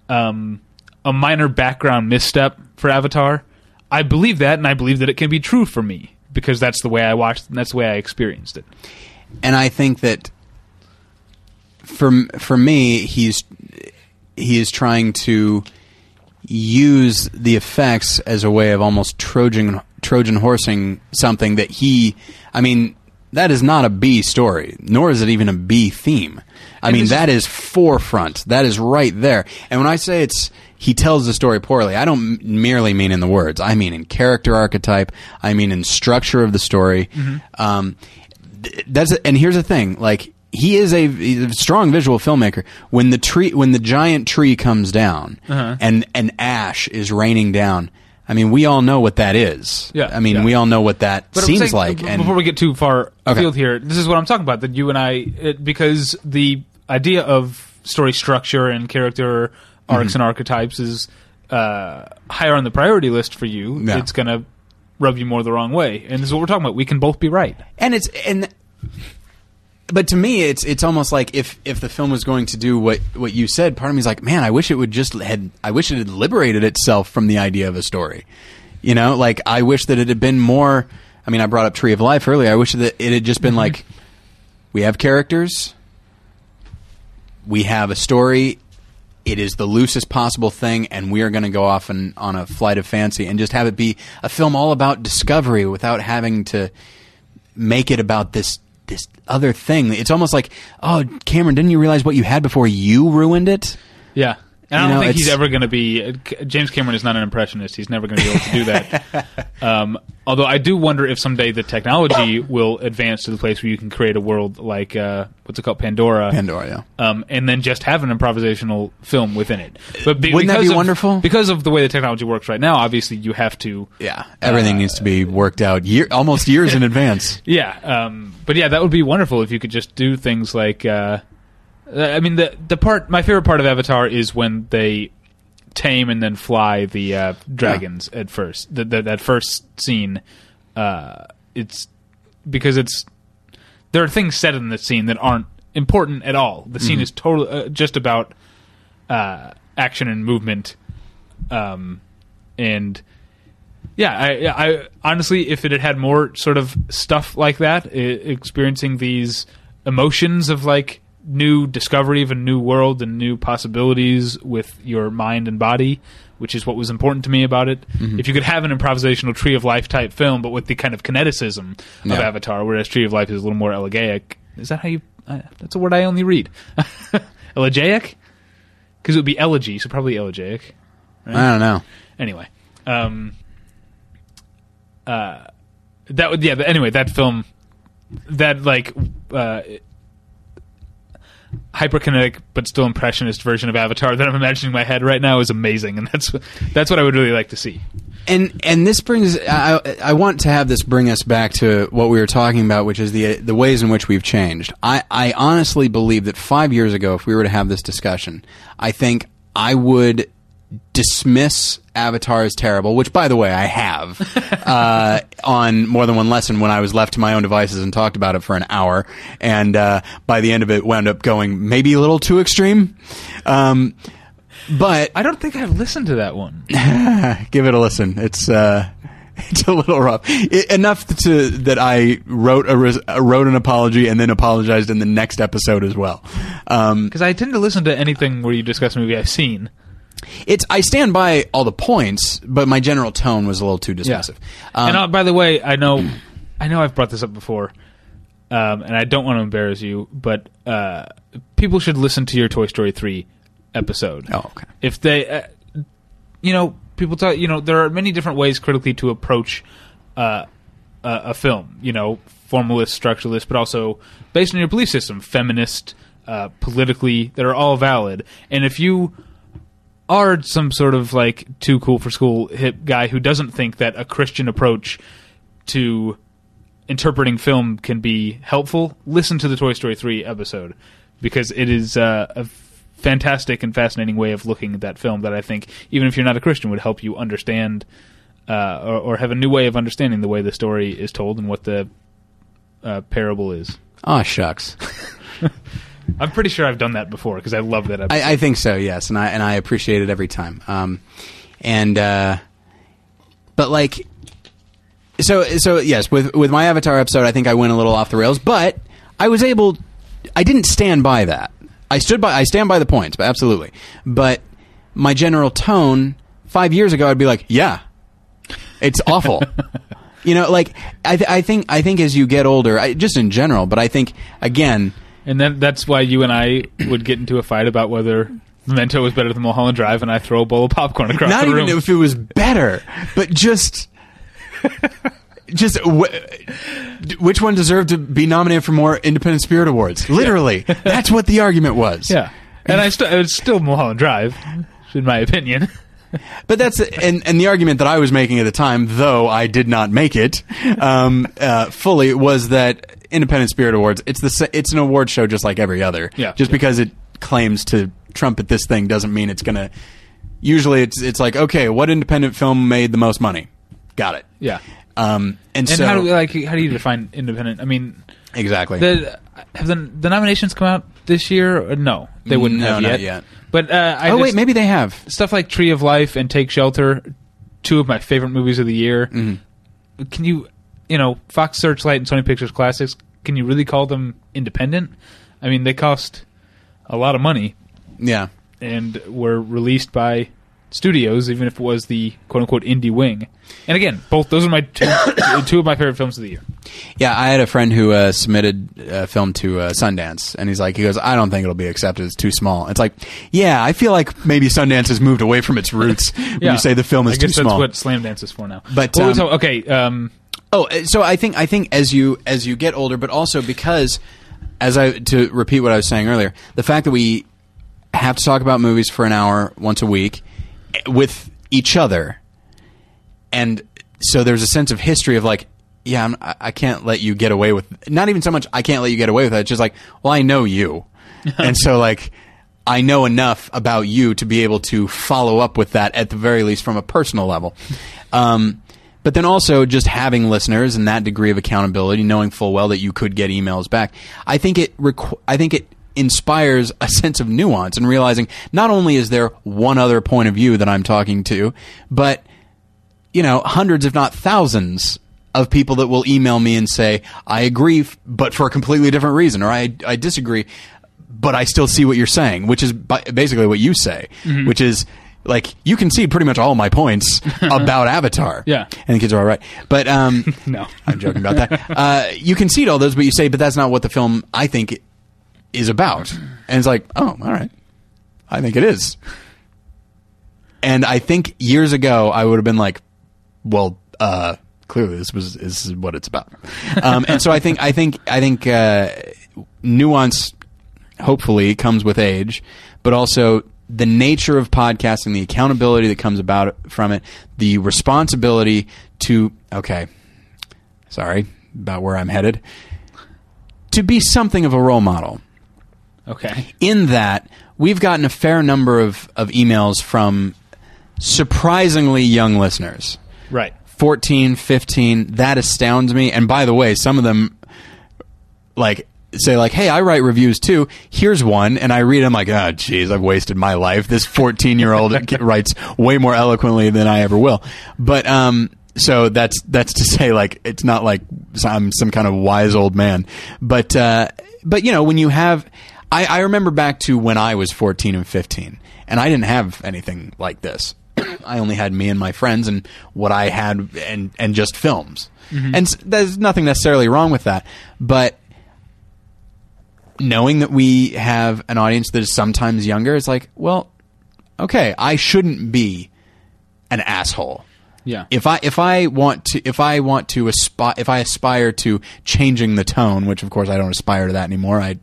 um, a minor background misstep for Avatar. I believe that, and I believe that it can be true for me because that's the way I watched and that's the way I experienced it. and I think that for for me, he's he is trying to use the effects as a way of almost Trojan Trojan horsing something that he. I mean, that is not a B story, nor is it even a B theme. I mean, that is forefront. That is right there. And when I say it's he tells the story poorly, I don't m- merely mean in the words. I mean in character archetype. I mean in structure of the story. Um, th- that's and here's the thing. Like he is a, a strong visual filmmaker. When the tree, when the giant tree comes down, Uh-huh. and and ash is raining down. I mean, we all know what that is. Yeah, I mean, yeah. we all know what that But seems saying, like. b- And before we get too far Okay. afield here, this is what I'm talking about. That you and I, it, because the idea of story structure and character arcs Mm-hmm. and archetypes is uh, higher on the priority list for you. Yeah. It's going to rub you more the wrong way, and this is what we're talking about. We can both be right. and it's and but to me it's it's almost like if if the film was going to do what what you said part of me is like man i wish it would just had i wish it had liberated itself from the idea of a story. You know like i wish that it had been more i mean i brought up tree of life earlier. I wish that it had just been mm-hmm. like we have characters we have a story it is the loosest possible thing and we are going to go off and, on a flight of fancy and just have it be a film all about discovery without having to make it about this this other thing. It's almost like, oh, Cameron, didn't you realize what you had before you ruined it? Yeah. And I don't know, think he's ever going to be. uh, James Cameron is not an impressionist. He's never going to be able to do that. um, although I do wonder if someday the technology will advance to the place where you can create a world like uh, what's it called, Pandora, Pandora, yeah. um, and then just have an improvisational film within it. But be- Wouldn't that because be of- wonderful? Because of the way the technology works right now, obviously you have to. Yeah, everything needs to be worked out year, almost years in advance. Yeah, um, but yeah, that would be wonderful if you could just do things like. Uh, I mean, the the part my favorite part of Avatar is when they tame and then fly the uh, dragons at first. The, the, that first scene, uh, it's because it's there are things said in the scene that aren't important at all. The scene is totally uh, just about uh, action and movement, um, and yeah, I, I honestly, if it had had more sort of stuff like that, experiencing these emotions of like new discovery of a new world and new possibilities with your mind and body, which is what was important to me about it. If you could have an improvisational Tree of Life type film, but with the kind of kineticism of Yeah. Avatar, whereas Tree of Life is a little more elegiac. Is that how you? Uh, that's a word I only read. elegiac, because it would be elegy, so probably elegaic. I don't know. Anyway, um, uh, that would yeah. But anyway, that film, that like uh, hyperkinetic but still impressionist version of Avatar that I'm imagining in my head right now is amazing, and that's that's what I would really like to see. And and this brings I I want to have this bring us back to what we were talking about, which is the the ways in which we've changed. I I honestly believe that five years ago, if we were to have this discussion, I think I would dismiss Avatar is terrible, which by the way I have uh, on more than one lesson when I was left to my own devices and talked about it for an hour, and uh, by the end of it wound up going maybe a little too extreme. Um, but I don't think I've listened to that one. give it a listen. It's uh, it's a little rough. I enough to that I wrote a res- uh, wrote an apology and then apologized in the next episode as well. Um, Because I tend to listen to anything where you discuss a movie I've seen. It's I stand by all the points, but my general tone was a little too dismissive. Um, and uh, by the way, I know, I know I've brought this up before, um, and I don't want to embarrass you, but uh, people should listen to your Toy Story three episode. oh, okay. If they, uh, you know, people talk. You know, there are many different ways critically to approach uh, a, a film. You know, formalist, structuralist, but also based on your belief system, feminist, uh, politically, that are all valid. And if you are some sort of like too cool for school hip guy who doesn't think that a Christian approach to interpreting film can be helpful, listen to the Toy Story 3 episode because it is uh, a fantastic and fascinating way of looking at that film that I think, even if you're not a Christian, would help you understand uh, or, or have a new way of understanding the way the story is told and what the uh, parable is. Oh shucks. I'm pretty sure I've done that before because I love that episode. I, I think so, yes, and I and I appreciate it every time. Um, and uh, but like, so so yes, with with my Avatar episode, I think I went a little off the rails, but I was able. I didn't stand by that. I stood by. I stand by the points, but absolutely. But my general tone five years ago, I'd be like, yeah, it's awful. you know, like I, th- I think I think as you get older, I, just in general, but I think again. And then that's why you and I would get into a fight about whether Memento was better than Mulholland Drive, and I throw a bowl of popcorn across not the room. Not even if it was better, but just just wh- which one deserved to be nominated for more Independent Spirit Awards? Literally, that's what the argument was. yeah, and I st- it's still Mulholland Drive, in my opinion. But that's and and the argument that I was making at the time, though I did not make it um, uh, fully, was that Independent Spirit Awards. It's the it's an award show just like every other. Yeah. Just because it claims to trumpet this thing doesn't mean it's gonna. Usually, it's it's like okay, what independent film made the most money? Got it. Yeah, Um, and, and so how do we, like how do you define independent? I mean, exactly. the have the the nominations come out this year? Or no, they wouldn't No, have not yet. yet. But uh, I oh just, wait, maybe they have. stuff like Tree of Life and Take Shelter, two of my favorite movies of the year. Mm-hmm. Can you, you know, Fox Searchlight and Sony Pictures Classics? Can you really call them independent? I mean, they cost a lot of money Yeah. and were released by studios, even if it was the quote unquote indie wing. And again, both those are my two, two of my favorite films of the year. Yeah, I had a friend who uh, submitted a film to uh, Sundance, and he's like, he goes, I don't think it'll be accepted. It's too small. It's like, yeah, I feel like maybe Sundance has moved away from its roots when you say the film is I too guess that's small. what Slamdance is for now. But, um, okay, um, Oh, uh, so I think I think as you as you get older, but also because, as I to repeat what I was saying earlier, the fact that we have to talk about movies for an hour once a week eh, with each other, and so there's a sense of history of like, yeah, I'm, I can't let you get away with not even so much I can't let you get away with it. It's just like, well, I know you, and so like. I know enough about you to be able to follow up with that at the very least from a personal level. Um, but then also just having listeners and that degree of accountability, knowing full well that you could get emails back. I think it requ- I think it inspires a sense of nuance and realizing not only is there one other point of view that I'm talking to, but you know, hundreds if not thousands of people that will email me and say, "I agree, f- but for a completely different reason," or "I I disagree, but I still see what you're saying," which is bi- basically what you say, Mm-hmm. which is like you can see pretty much all my points about Avatar. Yeah. and the kids are all right, but um, no. I'm joking about that. Uh, you concede all those, but you say, but that's not what the film I think is about. And it's like, oh, all right, I think it is. And I think years ago I would have been like, well, uh, clearly this was this is what it's about. Um, and so I think I think I think uh, nuance hopefully comes with age, but also the nature of podcasting, the accountability that comes about from it, the responsibility to okay, sorry about where I'm headed, to be something of a role model. Okay. In that, we've gotten a fair number of, of emails from surprisingly young listeners. Right. 14, 15, that astounds me. And by the way, some of them like say like, "Hey, I write reviews too. Here's one." And I read them like, "Oh, geez, I've wasted my life. This 14-year-old writes way more eloquently than I ever will." But um so that's that's to say like it's not like I'm some kind of wise old man. But uh but you know, when you have I, I remember back to when I was 14 and 15, and I didn't have anything like this. I only had me and my friends and what I had and and just films. And there's nothing necessarily wrong with that, but knowing that we have an audience that is sometimes younger, it's like, well, okay, I shouldn't be an asshole. Yeah. If I if I want to if I want to aspire if I aspire to changing the tone, which of course I don't aspire to that anymore. I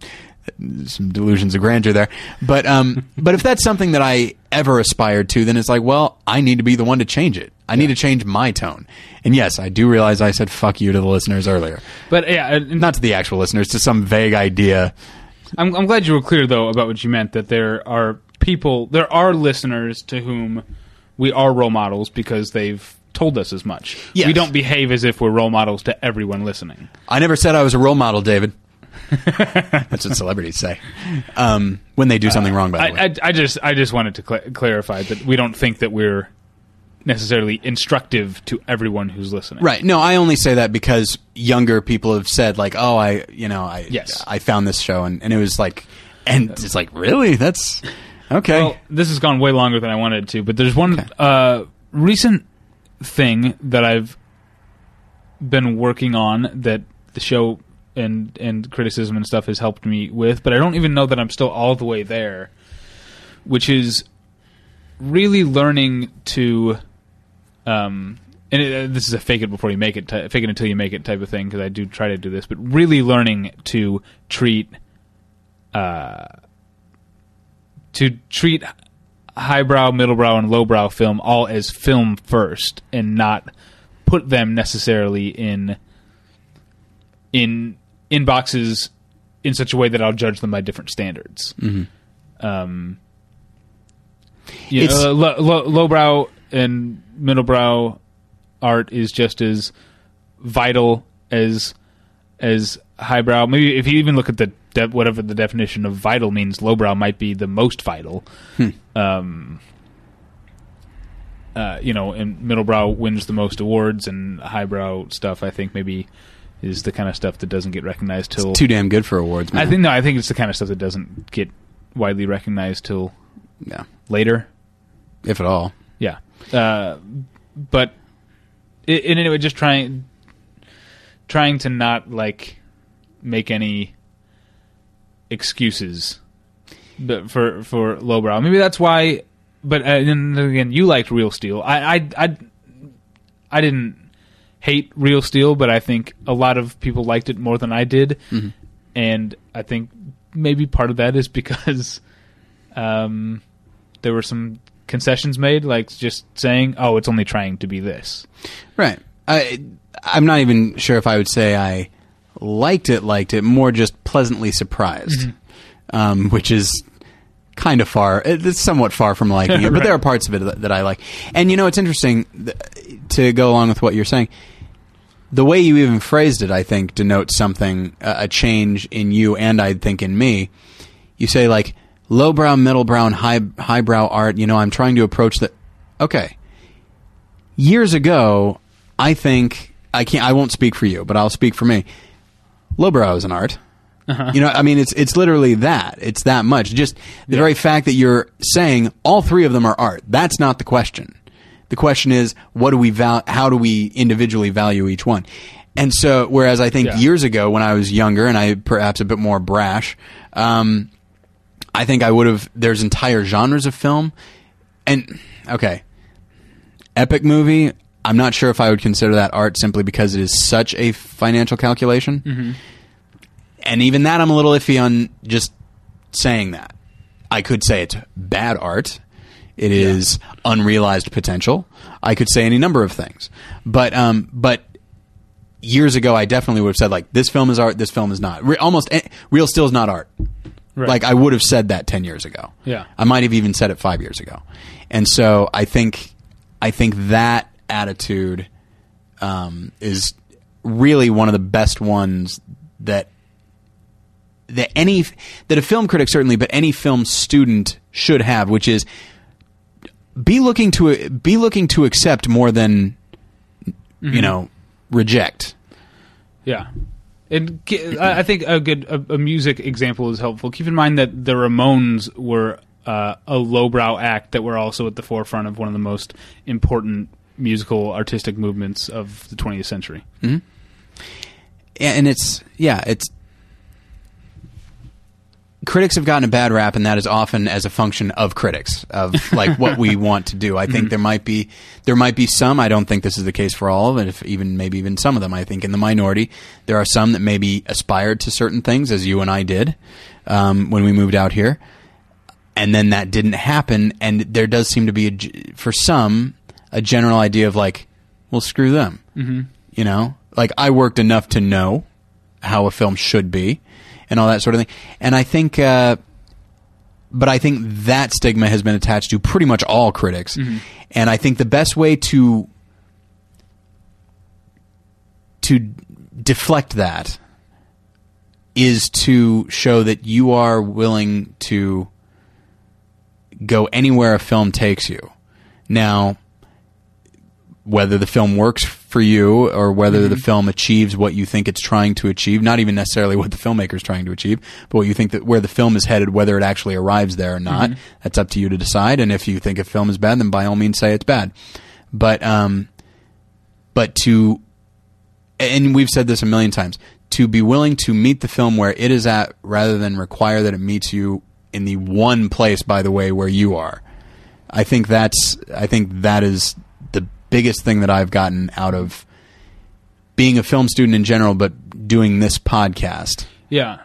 some delusions of grandeur there. But um but if that's something that I ever aspired to, then it's like, well, I need to be the one to change it. I need to change my tone. And yes, I do realize I said fuck you to the listeners earlier. But yeah, and- Not to the actual listeners, to some vague idea. I'm, I'm glad you were clear though about what you meant. That there are people, there are listeners to whom we are role models because they've told us as much. Yes. We don't behave as if we're role models to everyone listening. I never said I was a role model, David. That's what celebrities say um, when they do something wrong. By the way, I, I, I just I just wanted to cl- clarify that we don't think that we're necessarily instructive to everyone who's listening. Right. No, I only say that because younger people have said like, "Oh, I, you know, I, Yes. I found this show," and, and it was like, and it's like, really? That's okay. Well, this has gone way longer than I wanted to, but there's one uh, recent thing that I've been working on that the show and and criticism and stuff has helped me with, but I don't even know that I'm still all the way there, which is really learning to um and it, uh, this is a fake it before you make it fake it until you make it type of thing because I do try to do this, but really learning to treat uh to treat highbrow, middlebrow, and lowbrow film all as film first, and not put them necessarily in in in boxes in such a way that I'll judge them by different standards. Um, you know, uh, lo- lo- lowbrow and middlebrow art is just as vital as as highbrow. Maybe if you even look at the de- whatever the definition of vital means, lowbrow might be the most vital. Um, uh, you know, and middlebrow wins the most awards, and highbrow stuff I think maybe is the kind of stuff that doesn't get recognized till. Too damn good for awards. Man. I think no, I think it's the kind of stuff that doesn't get widely recognized till yeah, later. if at all. Yeah, uh, but in anyway, just trying trying to not like make any excuses, but for for lowbrow. Maybe that's why. But uh, and again, you liked Real Steel. I I I, I didn't hate Real Steel, but I think a lot of people liked it more than I did, and I think maybe part of that is because um, there were some concessions made, like just saying, "Oh, it's only trying to be this." Right. I I'm not even sure if I would say I liked it. Liked it more just pleasantly surprised, um, which is kind of far. It's somewhat far from liking it, but there are parts of it that, that I like. And you know, it's interesting th- to go along with what you're saying. The way you even phrased it, I think, denotes something a a change in you, and I think in me. You say like lowbrow, middlebrow, and high highbrow art. You know, I'm trying to approach that. Okay, years ago, I think I can't. I won't speak for you, but I'll speak for me. Lowbrow is an art. Uh-huh. You know, I mean, it's it's literally that. It's that much. Just the very fact that you're saying all three of them are art. That's not the question. The question is, what do we val- How do we individually value each one? And so, whereas I think Yeah. years ago, when I was younger and I perhaps a bit more brash, um, I think I would have. There's entire genres of film, and okay, epic movie. I'm not sure if I would consider that art simply because it is such a financial calculation. And even that, I'm a little iffy on just saying that. I could say it's bad art. It is unrealized potential. I could say any number of things, but um, but years ago, I definitely would have said like this film is art, this film is not. Re- almost eh, Real Steel is not art. Right. Like I would have said that ten years ago. Yeah. I might have even said it five years ago, and so I think I think that attitude um, is really one of the best ones that that any that a film critic certainly, but any film student should have, which is be looking to be looking to accept more than you know reject. Yeah. And I think a good a, a music example is helpful. Keep in mind that the Ramones were uh, a lowbrow act that were also at the forefront of one of the most important musical artistic movements of the 20th century. and it's yeah it's critics have gotten a bad rap and that is often as a function of critics of like what we want to do. I think there might be there might be some i don't think this is the case for all of it if even maybe even some of them i think in the minority there are some that maybe aspired to certain things as you and i did um, when we moved out here and then that didn't happen and there does seem to be a for some a general idea of like well screw them. Mm-hmm. you know? Like i worked enough to know how a film should be and all that sort of thing. And i think uh, but i think that stigma has been attached to pretty much all critics. And i think the best way to to deflect that is to show that you are willing to go anywhere a film takes you. Now, whether the film works for you or whether the film achieves what you think it's trying to achieve, not even necessarily what the filmmaker is trying to achieve, but what you think that where the film is headed, whether it actually arrives there or not, that's up to you to decide. And if you think a film is bad, then by all means say it's bad. But um, but to and we've said this a million times to be willing to meet the film where it is at rather than require that it meets you in the one place by the way where you are i think that's i think that is biggest thing that i've gotten out of being a film student in general but doing this podcast. Yeah,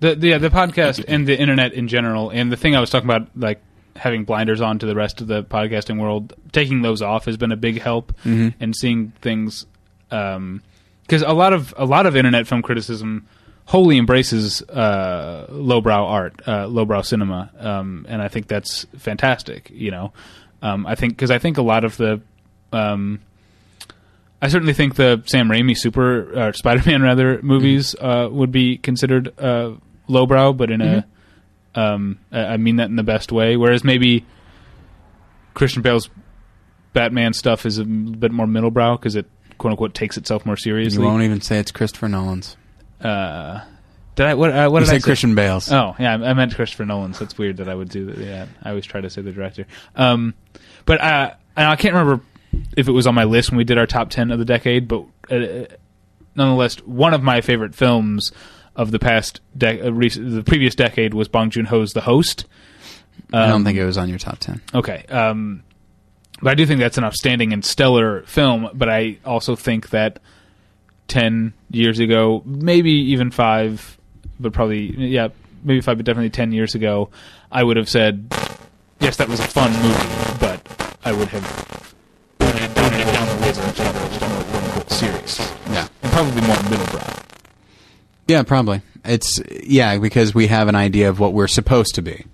the, the yeah the podcast and the internet in general, and the thing I was talking about, like having blinders on to the rest of the podcasting world, taking those off has been a big help, and seeing things because a lot of a lot of internet film criticism wholly embraces uh, lowbrow art, uh, lowbrow cinema, um, and I think that's fantastic. You know, um, I think because I think a lot of the um, I certainly think the Sam Raimi Super uh, Spider-Man rather movies uh, would be considered uh, lowbrow, but in a um, I I mean that in the best way. Whereas maybe Christian Bale's Batman stuff is a bit more middlebrow because it quote unquote takes itself more seriously. you won't even say it's christopher nolan's Uh, did I what? Uh, what you did I say christian bale's Oh, yeah, I I meant Christopher Nolan's. That's weird that I would do that. Yeah, I always try to say the director. Um, but uh, and I can't remember if it was on my list when we did our top ten of the decade, but uh, nonetheless, one of my favorite films of the past de- uh, the previous decade was Bong Joon Ho's The Host. i Um, don't think it was on your top 10 Okay. Um, but I do think that's an outstanding and stellar film. But I also think that ten years ago, maybe even five, but probably yeah, maybe five, but definitely ten years ago, I would have said, yes, that was a fun movie, but I would have on the list and done it more quote unquote serious yeah and probably more middlebrow. yeah probably it's yeah because we have an idea of what we're supposed to be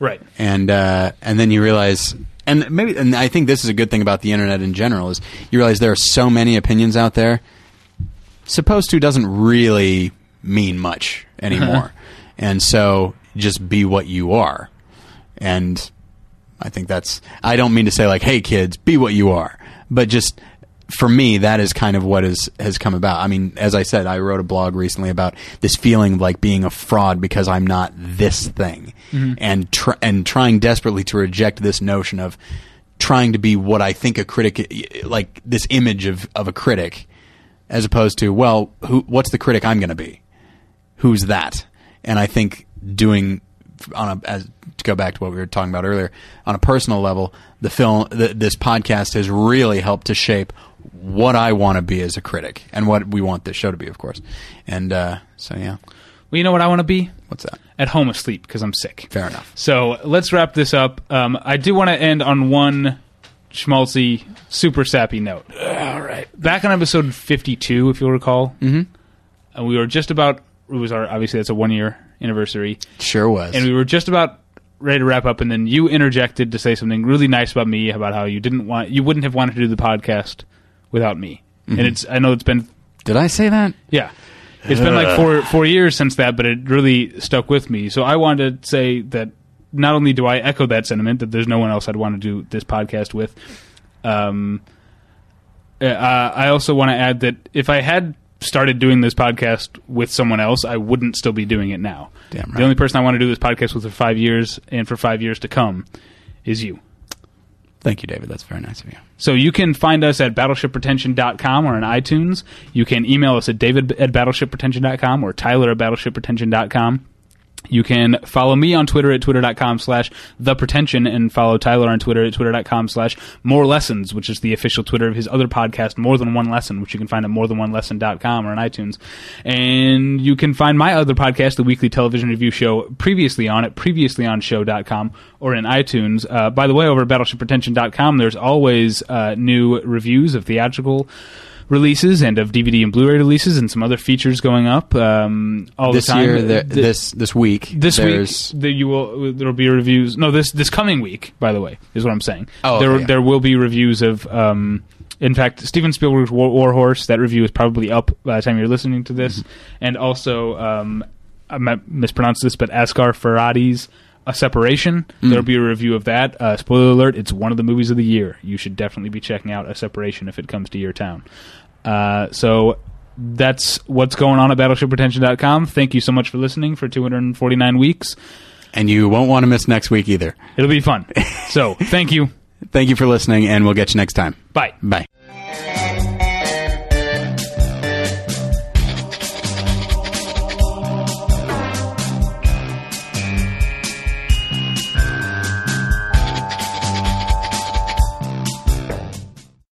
Right. and uh, and then you realize and maybe and I think this is a good thing about the internet in general is you realize there are so many opinions out there. Supposed to doesn't really mean much anymore, and so just be what you are. And I think that's I don't mean to say like, hey kids, be what you are, but just for me, that is kind of what is has come about. I mean, as I said, I wrote a blog recently about this feeling of like being a fraud because I'm not this thing, mm-hmm. and tr- and trying desperately to reject this notion of trying to be what I think a critic, like this image of of a critic, as opposed to well, who what's the critic I'm going to be? Who's that? And I think doing on a as to go back to what we were talking about earlier on a personal level, the film, the, this podcast has really helped to shape what I want to be as a critic and what we want this show to be, of course. And uh, so, yeah, Well, you know what I want to be what's that? at home asleep because I'm sick. Fair enough. So let's wrap this up. Um, I do want to end on one schmaltzy, super sappy note. All right. Back on episode 52, if you'll recall, mm-hmm. and we were just about, it was our, obviously that's a one year anniversary, Sure was. and we were just about ready to wrap up, and then you interjected to say something really nice about me, about how you didn't want, you wouldn't have wanted to do the podcast without me. And it's, I know it's been Did I say that? yeah. It's been like four four years since that, but it really stuck with me. So I wanted to say that not only do I echo that sentiment that there's no one else I'd want to do this podcast with, um, uh, I also want to add that if I had started doing this podcast with someone else, I wouldn't still be doing it now. Damn right. The only person I want to do this podcast with for five years and for five years to come is you. Thank you, David. That's very nice of you. So you can find us at battleshippretension.com or on iTunes. You can email us at david at battleshippretension.com or tyler at battleshippretension.com. You can follow me on Twitter at twitter.com slash the pretension and follow Tyler on Twitter at twitter.com slash more lessons, which is the official Twitter of his other podcast, More Than One Lesson, which you can find at morethanonelesson.com or on iTunes. And you can find my other podcast, the weekly television review show, previously on at previouslyonshow.com or in iTunes. Uh, by the way, over at battleshippretension.com, there's always uh, new reviews of theatrical releases and of DVD and Blu-ray releases and some other features going up um, all This the time. year, The- this this week, this there's, week, the, you will there will be reviews. No, this this coming week, by the way, is what I'm saying. Oh, there okay, yeah. there will be reviews of. Um, in fact, Steven Spielberg's War, War Horse. That review is probably up by the time you're listening to this, Mm-hmm. and also um, I might mispronounce this, but Asghar Farhadi's A Separation. There'll be a review of that. Uh, spoiler alert: it's one of the movies of the year. You should definitely be checking out A Separation if it comes to your town. Uh, so that's what's going on at BattleshipPretension.com. Thank you so much for listening for 249 weeks. And you won't want to miss next week either. It'll be fun. so thank you. Thank you for listening, and we'll get you next time. Bye. Bye.